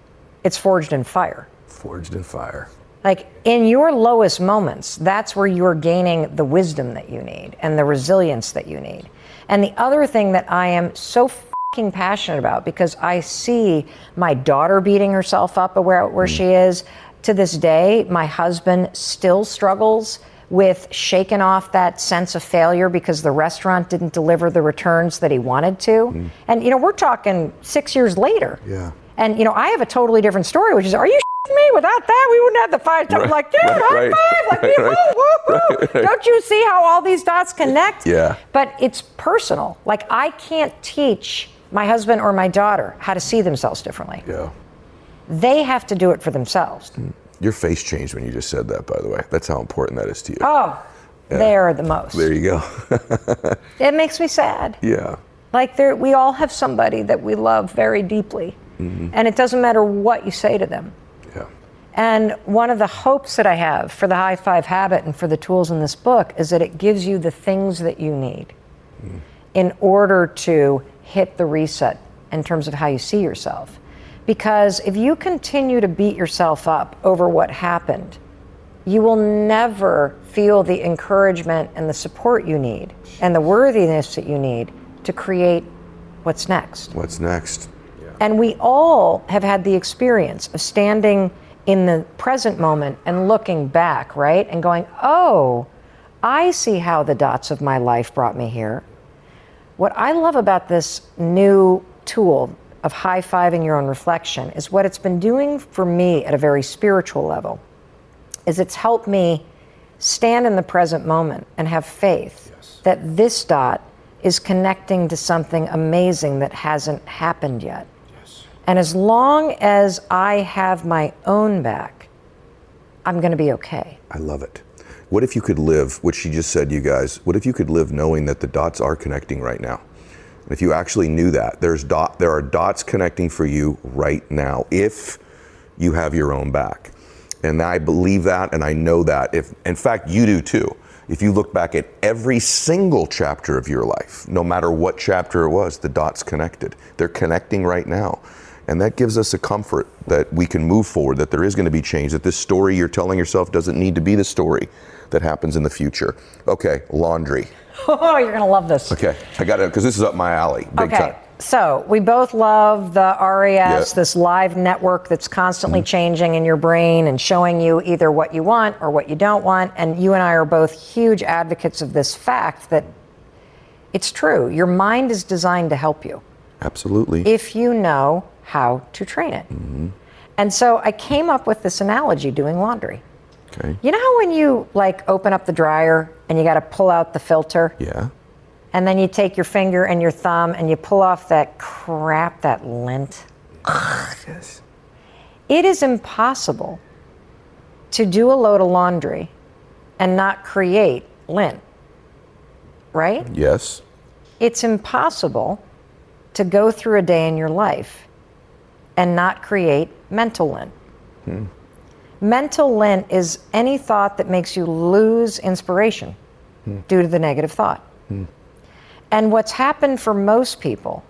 it's forged in fire. Forged in fire. Like in your lowest moments, that's where you're gaining the wisdom that you need and the resilience that you need. And the other thing that I am so fucking passionate about because I see my daughter beating herself up where, where mm. she is. To this day, my husband still struggles with shaking off that sense of failure because the restaurant didn't deliver the returns that he wanted to. Mm. And, you know, we're talking six years later. Yeah. And you know, I have a totally different story, which is, are you me? Without that, we wouldn't have the five. I'm Right, like, dude, right, high right, five! Like, right, woo, woo, woo. Don't you see how all these dots connect? Yeah. But it's personal. Like, I can't teach my husband or my daughter how to see themselves differently. Yeah. They have to do it for themselves. Mm. Your face changed when you just said that, by the way. That's how important that is to you. Oh, they are the most. There you go. [LAUGHS] It makes me sad. yeah. Like there, we all have somebody that we love very deeply, mm-hmm. and it doesn't matter what you say to them. Yeah. And one of the hopes that I have for the high five habit and for the tools in this book is that it gives you the things that you need hmm. in order to hit the reset in terms of how you see yourself. Because if you continue to beat yourself up over what happened, you will never feel the encouragement and the support you need and the worthiness that you need to create what's next. What's next? And we all have had the experience of standing in the present moment and looking back, right? And going, oh, I see how the dots of my life brought me here. What I love about this new tool of high fiving your own reflection is what it's been doing for me at a very spiritual level is it's helped me stand in the present moment and have faith that this dot is connecting to something amazing that hasn't happened yet. And as long as I have my own back, I'm going to be okay. I love it. What if you could live, which she just said, you guys, what if you could live knowing that the dots are connecting right now? And if you actually knew that, there's dot, there are dots connecting for you right now if you have your own back. And I believe that and I know that. If in fact you do too. If you look back at every single chapter of your life, no matter what chapter it was, the dots connected. They're connecting right now. And that gives us a comfort that we can move forward, that there is going to be change, that this story you're telling yourself doesn't need to be the story that happens in the future. Okay, laundry. [LAUGHS] Oh, you're going to love this. Okay, I got it because this is up my alley, big okay. time. So we both love the RAS, Yeah. Mm-hmm. this live network that's constantly changing in your brain and showing you either what you want or what you don't want. And you and I are both huge advocates of this fact that it's true. Your mind is designed to help you Absolutely. if you know how to train it. Mm-hmm. And so I came up with this analogy doing laundry. okay. You know how when you like open up the dryer and you got to pull out the filter? Yeah. And then you take your finger and your thumb and you pull off that crap, that lint. Ugh. Yes. It is impossible to do a load of laundry and not create lint, right? Yes. It's impossible to go through a day in your life and not create mental lint. Hmm. Mental lint is any thought that makes you lose inspiration hmm. due to the negative thought. Hmm. And what's happened for most people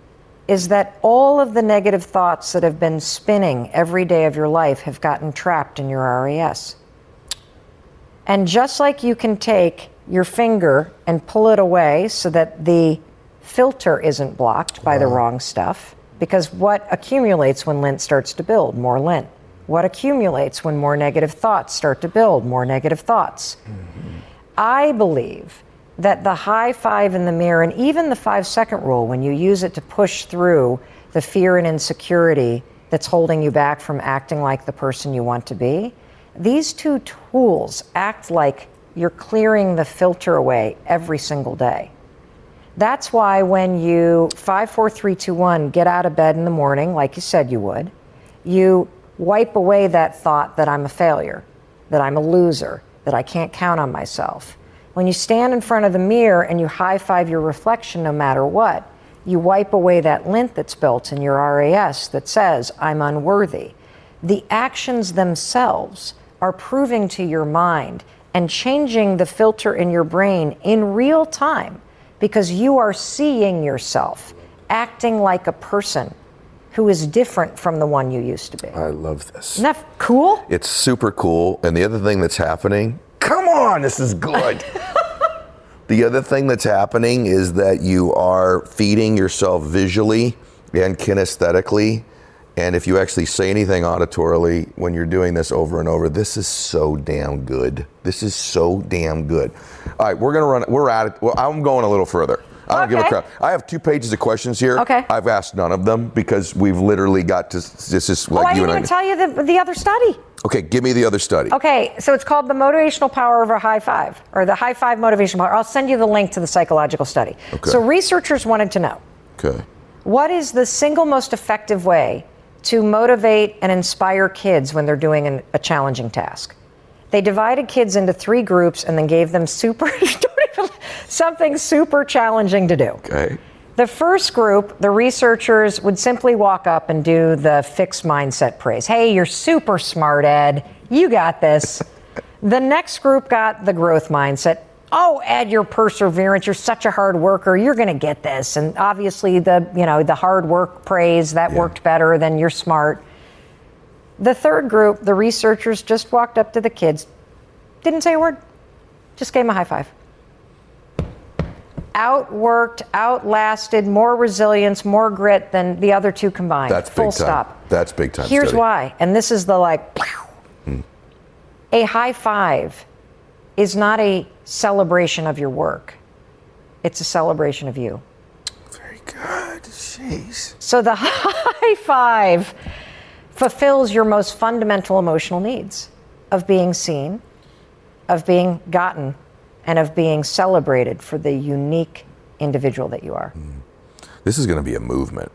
is that all of the negative thoughts that have been spinning every day of your life have gotten trapped in your RAS. And just like you can take your finger and pull it away so that the filter isn't blocked by the wrong stuff, because what accumulates when lint starts to build? More lint. What accumulates when more negative thoughts start to build? More negative thoughts. Mm-hmm. I believe that the high five in the mirror and even the five second rule, when you use it to push through the fear and insecurity that's holding you back from acting like the person you want to be, these two tools act like you're clearing the filter away every single day. That's why when you five, four, three, two, one, get out of bed in the morning, like you said you would, you wipe away that thought that I'm a failure, that I'm a loser, that I can't count on myself. When you stand in front of the mirror and you high five your reflection no matter what, you wipe away that lint that's built in your RAS that says, I'm unworthy. The actions themselves are proving to your mind and changing the filter in your brain in real time because you are seeing yourself acting like a person who is different from the one you used to be. I love this. Isn't that cool? It's super cool. And the other thing that's happening, come on, this is good. [LAUGHS] the other thing that's happening is that you are feeding yourself visually and kinesthetically. And if you actually say anything auditorily when you're doing this over and over, this is so damn good. This is so damn good. All right, we're gonna run. We're at it. Well, I'm going a little further. I don't give a crap. I have two pages of questions here. Okay. I've asked none of them because we've literally got to. This is oh, like oh, I you didn't and even tell you the, the other study. Okay, give me the other study. Okay, so it's called the motivational power of a high five, or the high five motivational power. I'll send you the link to the psychological study. Okay. So researchers wanted to know Okay. what is the single most effective way to motivate and inspire kids when they're doing an, a challenging task. They divided kids into three groups and then gave them super [LAUGHS] something super challenging to do. Okay. The first group, the researchers would simply walk up and do the fixed mindset praise. Hey, you're super smart, Ed. You got this. [LAUGHS] the next group got the growth mindset. Oh, Ed, you're perseverance. You're such a hard worker. You're going to get this. And obviously, the you know the hard work praise that worked better than you're smart. The third group, the researchers just walked up to the kids, didn't say a word, just gave them a high five outworked, outlasted, more resilience, more grit than the other two combined. That's big Full time. stop. That's big time Here's study. why, and this is the like. Hmm. A high five is not a celebration of your work. It's a celebration of you. Very good. Jeez. So the [LAUGHS] high five fulfills your most fundamental emotional needs of being seen, of being gotten, and of being celebrated for the unique individual that you are. Hmm. This is going to be a movement.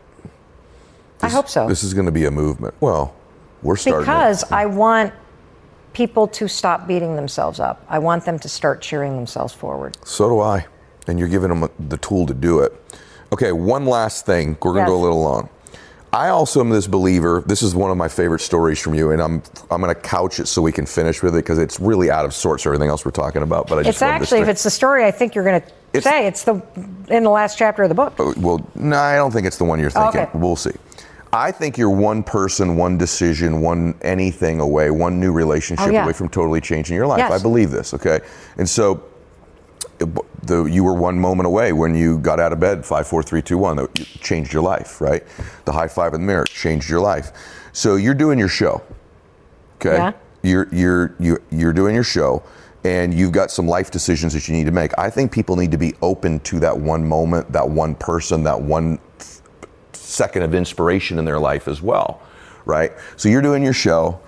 I hope so. This is going to be a movement. Well, we're starting. it. Because I want people to stop beating themselves up. I want them to start cheering themselves forward. So do I. And you're giving them the tool to do it. Okay, one last thing. We're going to go a little long. I also am this believer. This is one of my favorite stories from you, and I'm I'm going to couch it so we can finish with it because it's really out of sorts for everything else we're talking about. But I just It's actually, if it's the story I think you're going to say, it's the in the last chapter of the book. Oh, well, no, I don't think it's the one you're thinking. Okay. We'll see. I think you're one person, one decision, one anything away, one new relationship Oh, yeah. away from totally changing your life. Yes. I believe this, okay? And so the, you were one moment away when you got out of bed, five, four, three, two, one, that changed your life, right? The high five in the mirror changed your life. So you're doing your show, okay? Yeah. You're, you're, you're, you're doing your show and you've got some life decisions that you need to make. I think people need to be open to that one moment, that one person, that one second of inspiration in their life as well, right? So you're doing your show,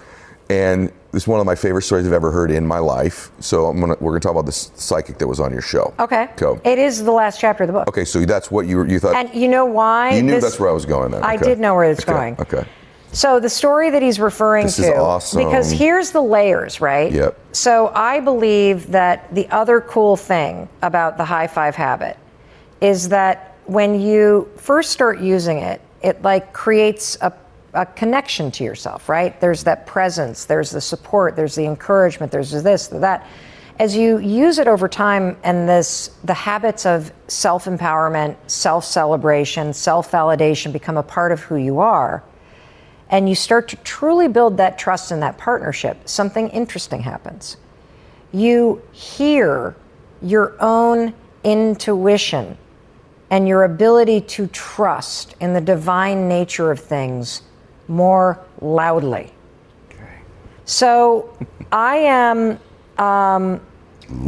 and this is one of my favorite stories I've ever heard in my life. So I'm gonna, we're gonna talk about this psychic that was on your show. Okay. So, It is the last chapter of the book. Okay, so that's what you you thought. And you know why? you knew this- that's where I was going. Then I did know where it's Okay, going. Okay. So the story that he's referring This to, is awesome. because here's the layers, right? Yep. So I believe that the other cool thing about the high five habit is that when you first start using it, it like creates a, a connection to yourself, right? There's that presence, there's the support, there's the encouragement, there's this, that. as you use it over time and this the habits of self-empowerment, self-celebration, self-validation become a part of who you are, and you start to truly build that trust in that partnership, something interesting happens. You hear your own intuition and your ability to trust in the divine nature of things more loudly. So I am um,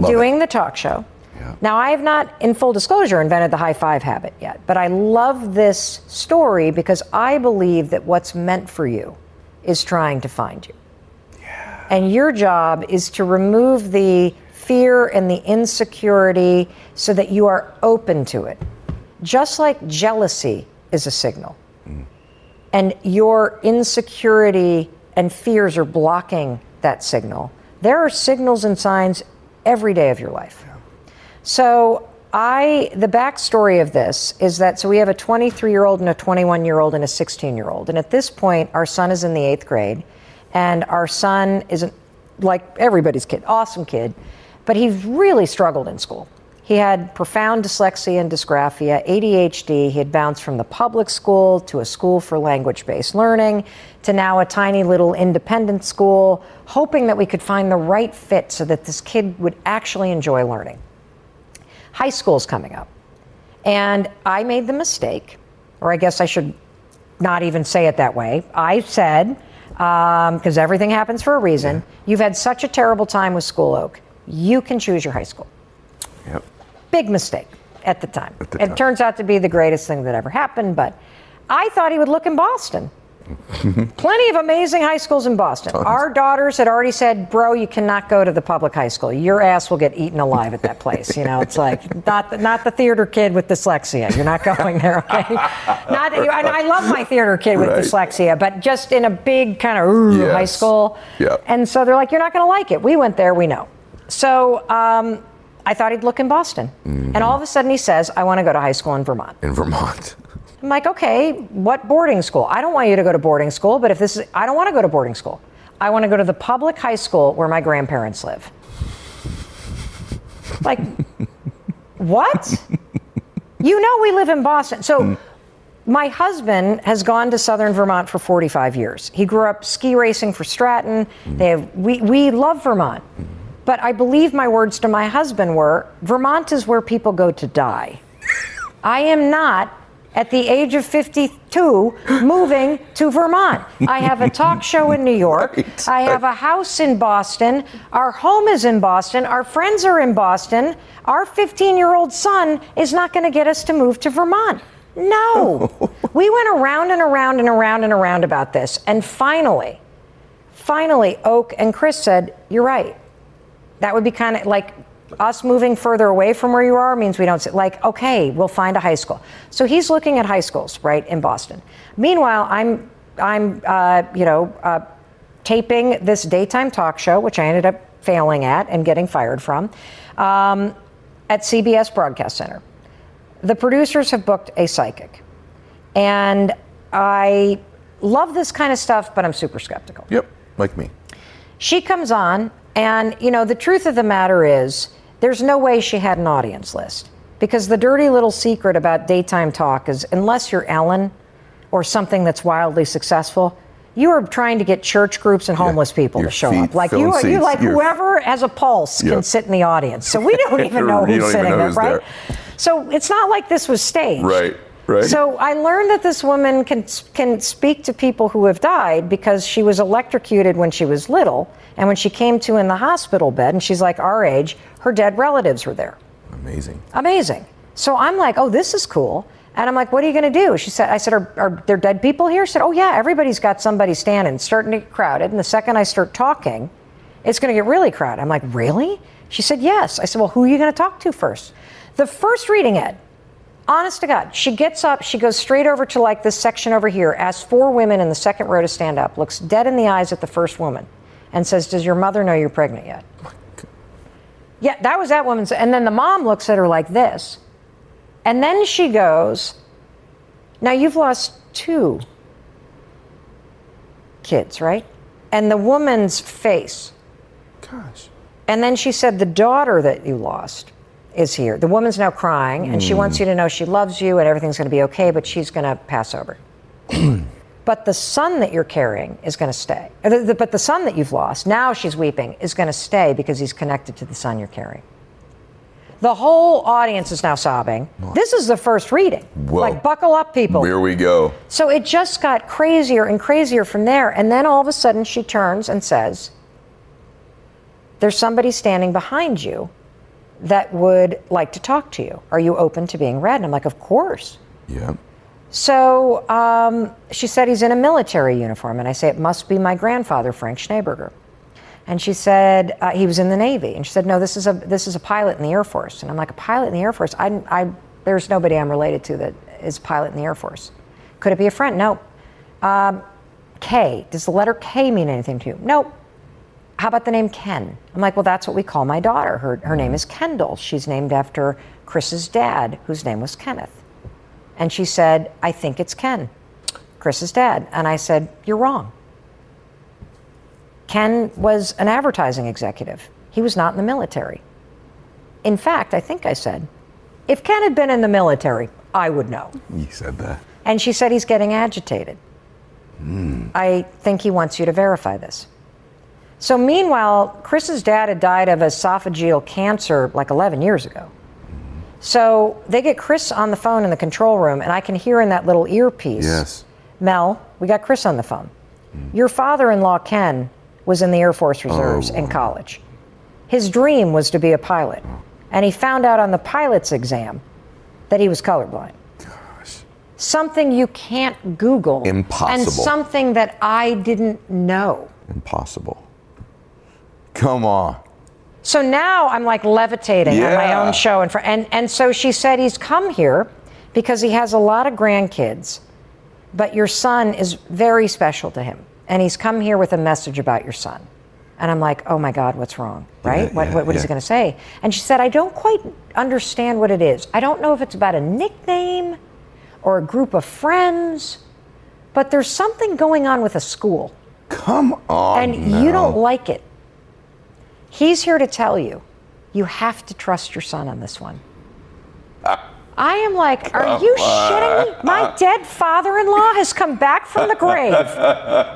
doing the talk show. Yeah. Now, I have not, in full disclosure, invented the high five habit yet, but I love this story because I believe that what's meant for you is trying to find you. And your job is to remove the fear and the insecurity so that you are open to it. Just like jealousy is a signal. And your insecurity and fears are blocking that signal. There are signals and signs every day of your life. So I the backstory of this is that so we have a 23 year old and a 21 year old and a 16 year old, and at this point our son is in the eighth grade, and our son isn't like everybody's kid, awesome kid, but he's really struggled in school. He had profound dyslexia and dysgraphia, ADHD. He had bounced from the public school to a school for language based learning to now a tiny little independent school, hoping that we could find the right fit so that this kid would actually enjoy learning. High school's coming up. And I made the mistake, or I guess I should not even say it that way. I said, um, because everything happens for a reason, you've had such a terrible time with School Oak, you can choose your high school. Yep. Big mistake at the time. At the it time. turns out to be the greatest thing that ever happened, but I thought he would look in Boston. [LAUGHS] Plenty of amazing high schools in Boston. Our daughters had already said, "Bro, you cannot go to the public high school. Your ass will get eaten alive at that place." You know, it's like [LAUGHS] not the, not the theater kid with dyslexia. You're not going there, okay? [LAUGHS] Not. And I love my theater kid with Right. dyslexia, but just in a big kind of Yes. high school. Yep. And so they're like, "You're not going to like it." We went there. We know. So um, I thought he'd look in Boston, and all of a sudden he says, "I want to go to high school in Vermont." In Vermont. [LAUGHS] I'm like, okay, what boarding school? I don't want you to go to boarding school, but if this is, I don't want to go to boarding school. I want to go to the public high school where my grandparents live. Like, [LAUGHS] what? you know, we live in Boston. So, mm. my husband has gone to southern Vermont for 45 years. He grew up ski racing for Stratton. Mm. They have, we, we love Vermont. Mm. But I believe my words to my husband were Vermont is where people go to die. I am not, at the age of 52, moving to Vermont. I have a talk show in New York. [LAUGHS] Right. I have a house in Boston. Our home is in Boston. Our friends are in Boston. Our 15 year old son is not going to get us to move to Vermont. No. [LAUGHS] we went around and around and around and around about this. And finally, finally, Oak and Chris said, You're right. That would be kind of like us moving further away from where you are means we don't. Like, okay, we'll find a high school. So he's looking at high schools, right, in Boston. Meanwhile, I'm, I'm, uh, you know, uh, taping this daytime talk show, which I ended up failing at and getting fired from, um, at CBS Broadcast Center. The producers have booked a psychic, and I love this kind of stuff, but I'm super skeptical. Yep. Like me. She comes on, and you know, the truth of the matter is, there's no way she had an audience list. Because the dirty little secret about daytime talk is unless you're Ellen or something that's wildly successful, you are trying to get church groups and homeless people Your to show feet up. Like you, are, you like whoever has a pulse Yeah. can sit in the audience. So we don't [LAUGHS] even know who's sitting know there, right? there. So it's not like this was staged. Right. Right. So I learned that this woman can can speak to people who have died because she was electrocuted when she was little, and when she came to in the hospital bed, and she's like our age, her dead relatives were there. Amazing. Amazing. So I'm like, oh, this is cool. And I'm like, what are you going to do? She said, I said, are, are there dead people here? She said, oh, yeah, everybody's got somebody standing, It's starting to get crowded. And the second I start talking, it's going to get really crowded. I'm like, really? She said, yes. I said, well, who are you going to talk to first? The first reading, Ed, honest to God, she gets up, she goes straight over to like this section over here, asks four women in the second row to stand up, looks dead in the eyes at the first woman, and says, Does your mother know you're pregnant yet? Oh yeah, that was that woman's. And then the mom looks at her like this. And then she goes, Now you've lost two kids, right? And the woman's face Gosh. And then she said, The daughter that you lost is here. The woman's now crying, and she wants you to know she loves you and everything's going to be okay, but she's going to pass over. [CLEARS THROAT] but the son that you're carrying is going to stay. Uh, But the son that you've lost, now she's weeping, is going to stay because he's connected to the son you're carrying. The whole audience is now sobbing. This is the first reading. Whoa. Like, buckle up, people. Here we go. So it just got crazier and crazier from there. And then all of a sudden she turns and says, There's somebody standing behind you that would like to talk to you. Are you open to being read? And I'm like, Of course. Yeah. So um, she said he's in a military uniform. And I say, It must be my grandfather, Frank Schneeberger. And she said uh, he was in the Navy. And she said, No, this is a this is a pilot in the Air Force. And I'm like, a pilot in the Air Force? I, I there's nobody I'm related to that is pilot in the Air Force. Could it be a friend? No. Um, K. Does the letter K mean anything to you? Nope. How about the name Ken? I'm like, well, that's what we call my daughter. Her her name is Kendall. She's named after Chris's dad, whose name was Kenneth. And she said, I think it's Ken, Chris's dad. And I said, You're wrong. Ken was an advertising executive. He was not in the military. In fact, I think I said, if Ken had been in the military, I would know. You said that. And she said he's getting agitated. Hmm. I think he wants you to verify this. So, meanwhile, Chris's dad had died of esophageal cancer like 11 years ago. So they get Chris on the phone in the control room, and I can hear in that little earpiece Yes. Mel, we got Chris on the phone. Mm. Your father in law, Ken, was in the Air Force oh, Reserves in college. His dream was to be a pilot, and he found out on the pilot's exam that he was colorblind. Gosh. Something you can't Google. And Impossible. something that I didn't know. Impossible. Come on. So now I'm like levitating on my own show. And, for, and, and so she said he's come here because he has a lot of grandkids, but your son is very special to him. And he's come here with a message about your son. And I'm like, oh my God, what's wrong? Right? Yeah, what yeah, what, what is yeah. he going to say? And she said, I don't quite understand what it is. I don't know if it's about a nickname or a group of friends, but there's something going on with a school Come on. and now. you don't like it. He's here to tell you, you have to trust your son on this one. I am like, are you shitting me? My dead father in law has come back from the grave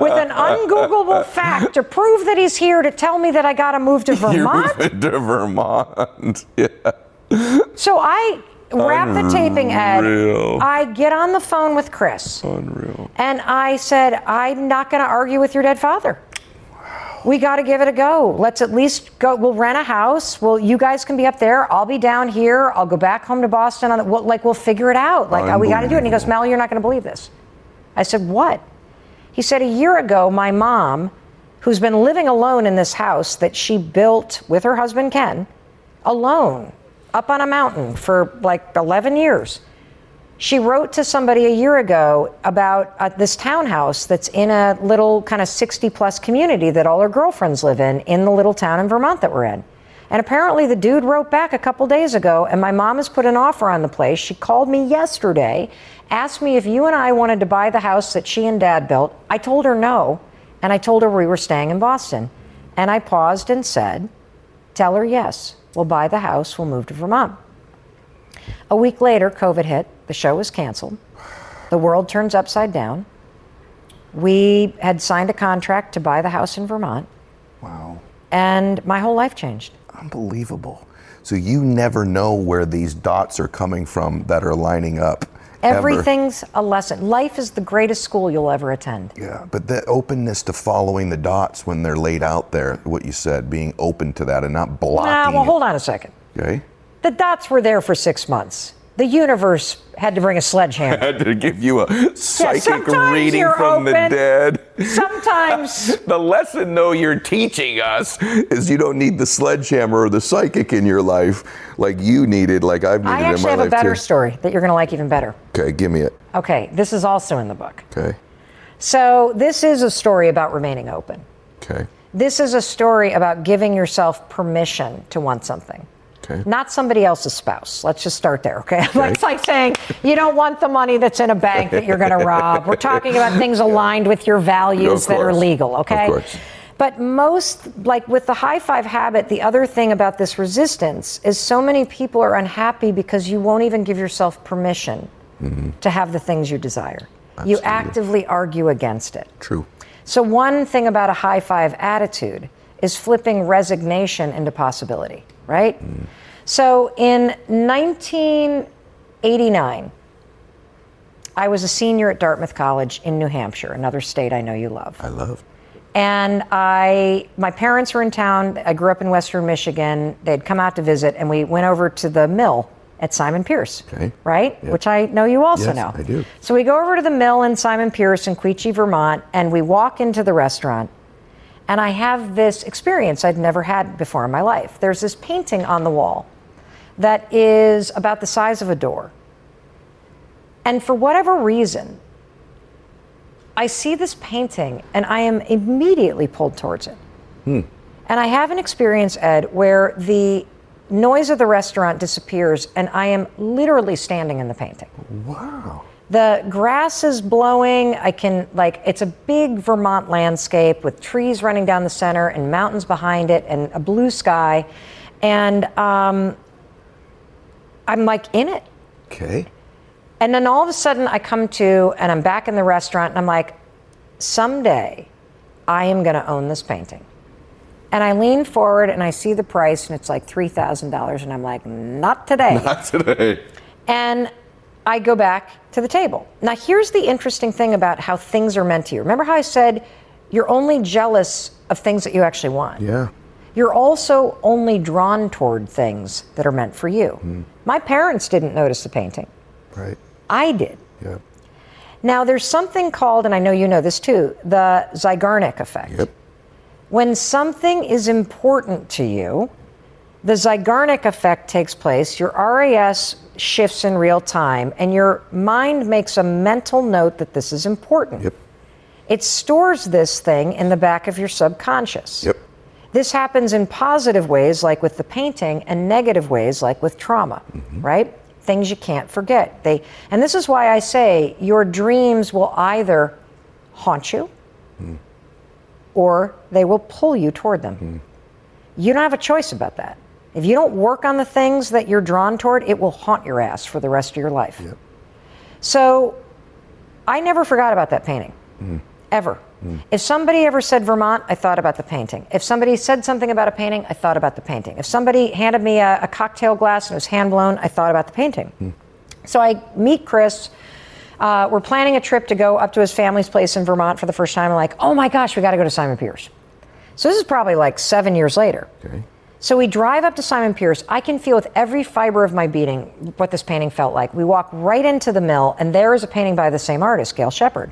with an ungoogleable fact to prove that he's here to tell me that I got to move to [LAUGHS] Vermont. to Vermont. [LAUGHS] Yeah. So I wrap the taping, Ed. I get on the phone with Chris. Unreal. And I said, I'm not going to argue with your dead father. We got to give it a go. Let's at least go. We'll rent a house. Well, you guys can be up there. I'll be down here. I'll go back home to Boston. On the, we'll, like we'll figure it out. Like we got to do it. And he goes, Mel, you're not going to believe this. I said, what? He said, a year ago, my mom, who's been living alone in this house that she built with her husband Ken, alone, up on a mountain for like 11 years. She wrote to somebody a year ago about uh, this townhouse that's in a little kind of 60 plus community that all her girlfriends live in, in the little town in Vermont that we're in. And apparently the dude wrote back a couple days ago, and my mom has put an offer on the place. She called me yesterday, asked me if you and I wanted to buy the house that she and dad built. I told her no, and I told her we were staying in Boston. And I paused and said, Tell her yes, we'll buy the house, we'll move to Vermont. A week later, COVID hit. The show was canceled. The world turns upside down. We had signed a contract to buy the house in Vermont, Wow. and my whole life changed. Unbelievable. So you never know where these dots are coming from that are lining up. ever. Everything's a lesson. Life is the greatest school you'll ever attend. Yeah, but the openness to following the dots when they're laid out there, what you said, being open to that and not blocking. Nah, well, it. hold on a second. Okay. The dots were there for six months. The universe had to bring a sledgehammer. [LAUGHS] Had to give you a psychic sometimes reading from the dead. Sometimes [LAUGHS] The lesson, though, you're teaching us is you don't need the sledgehammer or the psychic in your life like you needed, like I've needed in my life. I actually have a better too. story that you're going to like even better. Okay, give me it. Okay, this is also in the book. Okay. So, this is a story about remaining open. Okay. This is a story about giving yourself permission to want something. Okay. Not somebody else's spouse. Let's just start there, okay? [LAUGHS] it's like saying you don't want the money that's in a bank that you're going to rob. We're talking about [LAUGHS] things aligned with your values Of that are legal, okay? Of course. But most, like with the high five habit, the other thing about this resistance is so many people are unhappy because you won't even give yourself permission mm-hmm. to have the things you desire. Absolutely. You actively argue against it. True. So, one thing about a high five attitude is flipping resignation into possibility, right? So, in 1989, I was a senior at Dartmouth College in New Hampshire, another state I know you love. I love. And I, my parents were in town. I grew up in Western Michigan. They'd come out to visit, and we went over to the mill at Simon Pearce, Okay. right? Yep. Which I know you also Yes, know. I do. So we go over to the mill in Simon Pearce in Quechee, Vermont, and we walk into the restaurant. And I have this experience I'd never had before in my life. There's this painting on the wall that is about the size of a door. And for whatever reason, I see this painting and I am immediately pulled towards it. Hmm. And I have an experience, Ed, where the noise of the restaurant disappears and I am literally standing in the painting. Wow. The grass is blowing. I can, like, it's a big Vermont landscape with trees running down the center and mountains behind it and a blue sky. And um, I'm like in it. Okay. And then all of a sudden I come to and I'm back in the restaurant and I'm like, someday I am going to own this painting. And I lean forward and I see the price and it's like $3,000. And I'm like, not today. [LAUGHS] Not today. And I go back to the table. Now, here's the interesting thing about how things are meant to you. Remember how I said you're only jealous of things that you actually want? Yeah. You're also only drawn toward things that are meant for you. Hmm. My parents didn't notice the painting, Right. I did. Yeah. Now, there's something called, and I know you know this too, the Zeigarnik effect. Yep. When something is important to you, the Zeigarnik effect takes place. Your RAS shifts in real time, and your mind makes a mental note that this is important. Yep. It stores this thing in the back of your subconscious. Yep. This happens in positive ways, like with the painting, and negative ways, like with trauma, mm-hmm. right? Things you can't forget. They, and this is why I say your dreams will either haunt you hmm. or they will pull you toward them. Hmm. You don't have a choice about that. If you don't work on the things that you're drawn toward, it will haunt your ass for the rest of your life. Yep. So I never forgot about that painting, mm. ever. Mm. If somebody ever said Vermont, I thought about the painting. If somebody said something about a painting, I thought about the painting. If somebody handed me a, a cocktail glass and it was hand blown, I thought about the painting. Hmm. So I meet Chris. Uh, we're planning a trip to go up to his family's place in Vermont for the first time. I'm like, oh my gosh, we got to go to Simon Pearce. So this is probably like seven years later. Okay. So we drive up to Simon Pearce. I can feel with every fiber of my being what this painting felt like. We walk right into the mill, and there is a painting by the same artist, Gail Shepard.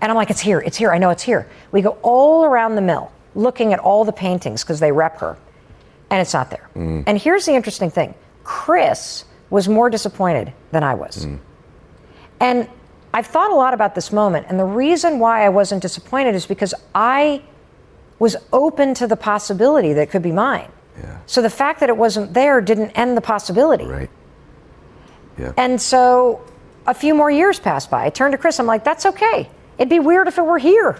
And I'm like, it's here, it's here, I know it's here. We go all around the mill looking at all the paintings because they rep her, and it's not there. Mm. And here's the interesting thing Chris was more disappointed than I was. Mm. And I've thought a lot about this moment, and the reason why I wasn't disappointed is because I was open to the possibility that it could be mine. Yeah. So the fact that it wasn't there didn't end the possibility. Right. Yeah. And so a few more years passed by. I turned to Chris, I'm like, that's okay. It'd be weird if it were here.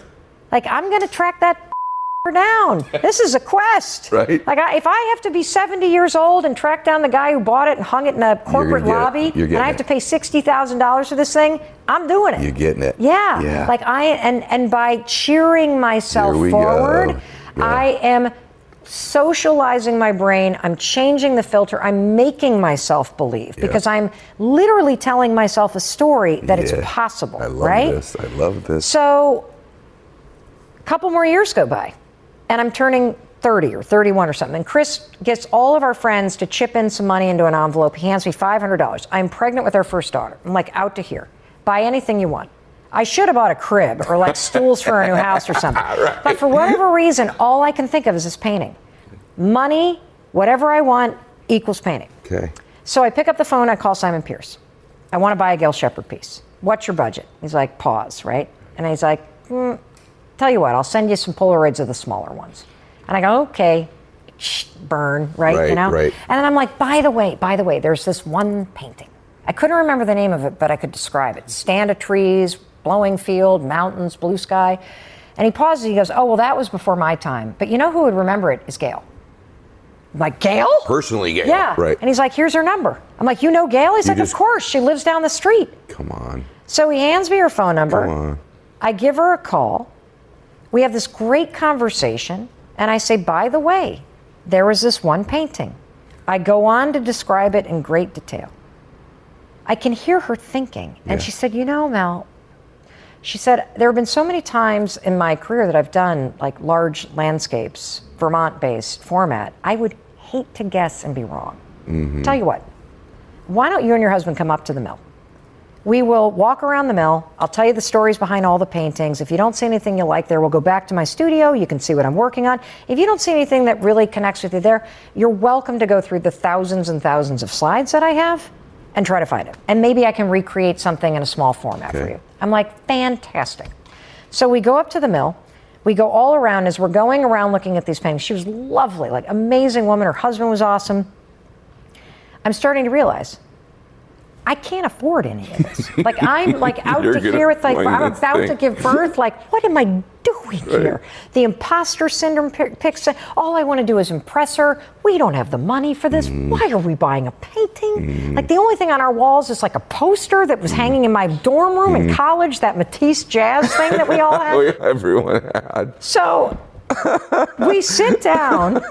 Like, I'm going to track that [LAUGHS] down. This is a quest. [LAUGHS] Right. Like, I, if I have to be 70 years old and track down the guy who bought it and hung it in a corporate lobby, and I have it. to pay $60,000 for this thing, I'm doing it. You're getting it. Yeah. Yeah. Like I and and by cheering myself forward. Yeah. I am socializing my brain. I'm changing the filter. I'm making myself believe because I'm literally telling myself a story that it's Yeah. possible, I love right? this. I love this. So a couple more years go by, and I'm turning 30 or 31 or something. And Chris gets all of our friends to chip in some money into an envelope. He hands me $500. I'm pregnant with our first daughter. I'm like, out to here. Buy anything you want. I should have bought a crib or like [LAUGHS] stools for our new house or something. [LAUGHS] But for whatever reason, all I can think of is this painting. Money, whatever I want, equals painting. okay. So I pick up the phone, I call Simon Pearce. I want to buy a Gail Shepard piece. What's your budget? He's like, pause, right? And he's like, hmm, tell you what, I'll send you some Polaroids of the smaller ones. And I go, okay, Shh, burn, right? Right, you know? right. And then I'm like, by the way, by the way, there's this one painting. I couldn't remember the name of it, but I could describe it. Stand of trees, blowing field, mountains, blue sky. And he pauses. He goes, "Oh, well, that was before my time. But you know who would remember it is Gail." I'm like Gail? Personally, Gail. Yeah. Right. And he's like, "Here's her number." I'm like, "You know Gail?" He's You like, just- "Of course. She lives down the street." Come on. So he hands me her phone number. Come on. I give her a call. We have this great conversation, and I say, by the way, there was this one painting. I go on to describe it in great detail. I can hear her thinking, and Yeah. she said, You know, Mel, she said, there have been so many times in my career that I've done like large landscapes, Vermont based format. I would hate to guess and be wrong. Mm-hmm. Tell you what, why don't you and your husband come up to the mill? We will walk around the mill. I'll tell you the stories behind all the paintings. If you don't see anything you like there, we'll go back to my studio. You can see what I'm working on. If you don't see anything that really connects with you there, you're welcome to go through the thousands and thousands of slides that I have and try to find it. And maybe I can recreate something in a small format for you. I'm like, fantastic. So we go up to the mill. We go all around as we're going around looking at these paintings. She was lovely, like amazing woman. Her husband was awesome. I'm starting to realize I can't afford any of this. [LAUGHS] Like I'm like out to here with like I'm about to give birth. Like what am I doing here? The imposter syndrome pi- picks. All I want to do is impress her. We don't have the money for this. Mm. Why are we buying a painting? Like the only thing on our walls is like a poster that Mm. was hanging in my dorm room in college. That Matisse jazz thing that we all [LAUGHS] had. Oh, yeah, everyone had. So we sit down,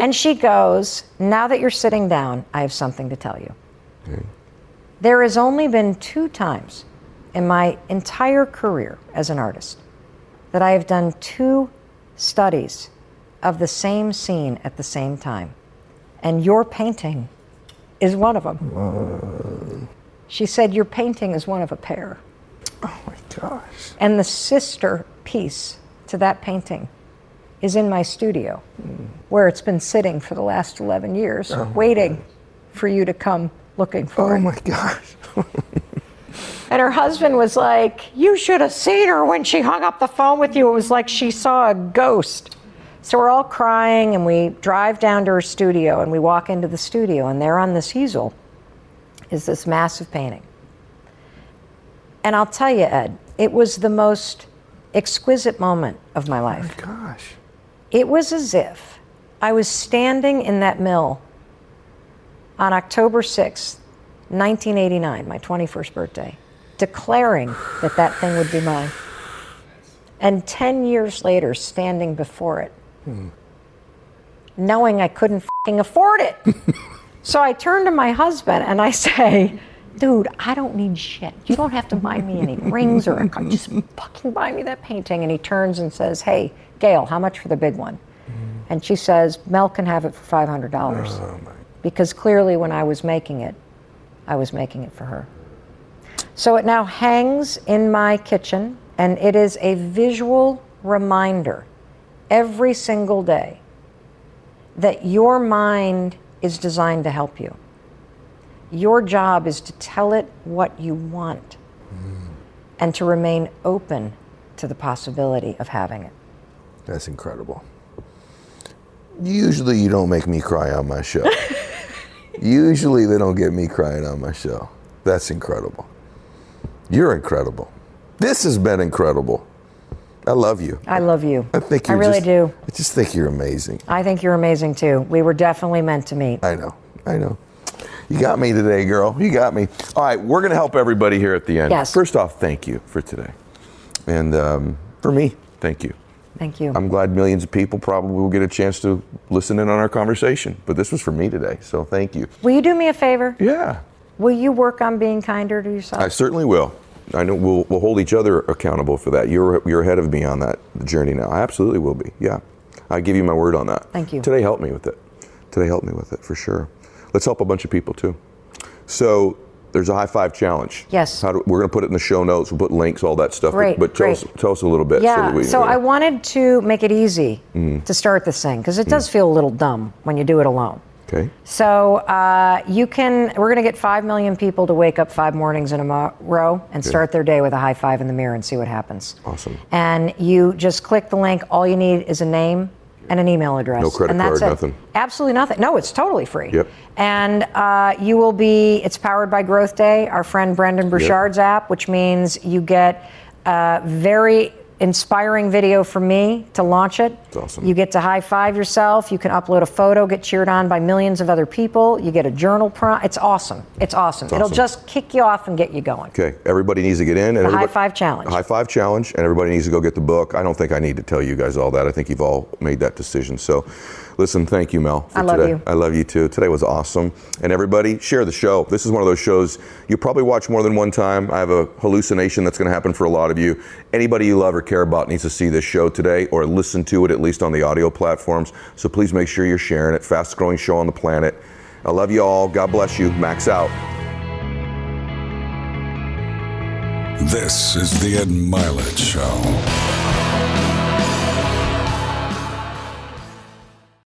and she goes, Now that you're sitting down, I have something to tell you. There has only been two times in my entire career as an artist that I have done two studies of the same scene at the same time. And your painting is one of them. She said, Your painting is one of a pair. Oh my gosh. And the sister piece to that painting is in my studio, hmm. where it's been sitting for the last 11 years, oh waiting for you to come looking for Oh it. my gosh. [LAUGHS] And her husband was like, You should have seen her when she hung up the phone with you. It was like she saw a ghost. So we're all crying, and we drive down to her studio, and we walk into the studio, and there on this easel is this massive painting. And I'll tell you, Ed, it was the most exquisite moment of my life. Oh my gosh. It was as if I was standing in that mill on October 6th, 1989, my 21st birthday, declaring that that thing would be mine. And 10 years later, standing before it, hmm. knowing I couldn't afford it. [LAUGHS] so I turn to my husband and I say, Dude, I don't need shit. You don't have to buy me any rings or a car. Just fucking buy me that painting. And he turns and says, Hey, Gail, how much for the big one? Hmm. And she says, Mel can have it for $500. Because clearly when I was making it, I was making it for her. So it now hangs in my kitchen, and it is a visual reminder every single day that your mind is designed to help you. Your job is to tell it what you want and to remain open to the possibility of having it. That's incredible. Usually, you don't make me cry on my show. [LAUGHS] Usually, they don't get me crying on my show. That's incredible. You're incredible. This has been incredible. I love you. I love you. I think you're really just- do. I just think you're amazing. I think you're amazing too. We were definitely meant to meet. I know. I know. You got me today, girl. You got me. All right, we're going to help everybody here at the end. Yes. First off, thank you for today. And um, for me, thank you. Thank you. I'm glad millions of people probably will get a chance to listen in on our conversation. But this was for me today, so thank you. Will you do me a favor? Yeah, Will you work on being kinder to yourself? I certainly will. I know we'll, we'll hold each other accountable for that. You're, you're ahead of me on that journey now. I absolutely will be. Yeah. I give you my word on that. Thank you. Today helped me with it. Today helped me with it for sure. Let's help a bunch of people too. So there's a high five challenge. Yes. How do, we're going to put it in the show notes. We'll put links, all that stuff. Great, But, but tell, us, tell us a little bit. yeah. that we, So, I wanted to make it easy Mm-hmm. to start this thing because it does feel a little dumb when you do it alone. Okay. So uh, you can. We're going to get five million people to wake up five mornings in a mo- row and start their day with a high five in the mirror and see what happens. Awesome. And you just click the link. All you need is a name and an email address. No credit and that's card, it. nothing. Absolutely nothing. No, it's totally free. Yep. And uh, you will be. It's powered by Growth Day, our friend Brendon Burchard's app, which means you get uh, very inspiring video for me to launch it. awesome. You get to high five yourself. You can upload a photo, get cheered on by millions of other people. You get a journal prompt. It's awesome. It's awesome. It'll awesome. just kick you off and get you going. Okay, everybody needs to get in. And The High Five Challenge. High Five Challenge, and everybody needs to go get the book. I don't think I need to tell you guys all that. I think you've all made that decision. So, listen, thank you, Mel. I love today. you. I love you too. Today was awesome. And everybody, share the show. This is one of those shows you probably watch more than one time. I have a hallucination that's going to happen for a lot of you. Anybody you love or care about needs to see this show today or listen to it at least on the audio platforms. So please make sure you're sharing it. Fastest growing show on the planet. I love you all. God bless you. Max out. This is the Ed Mylett Show.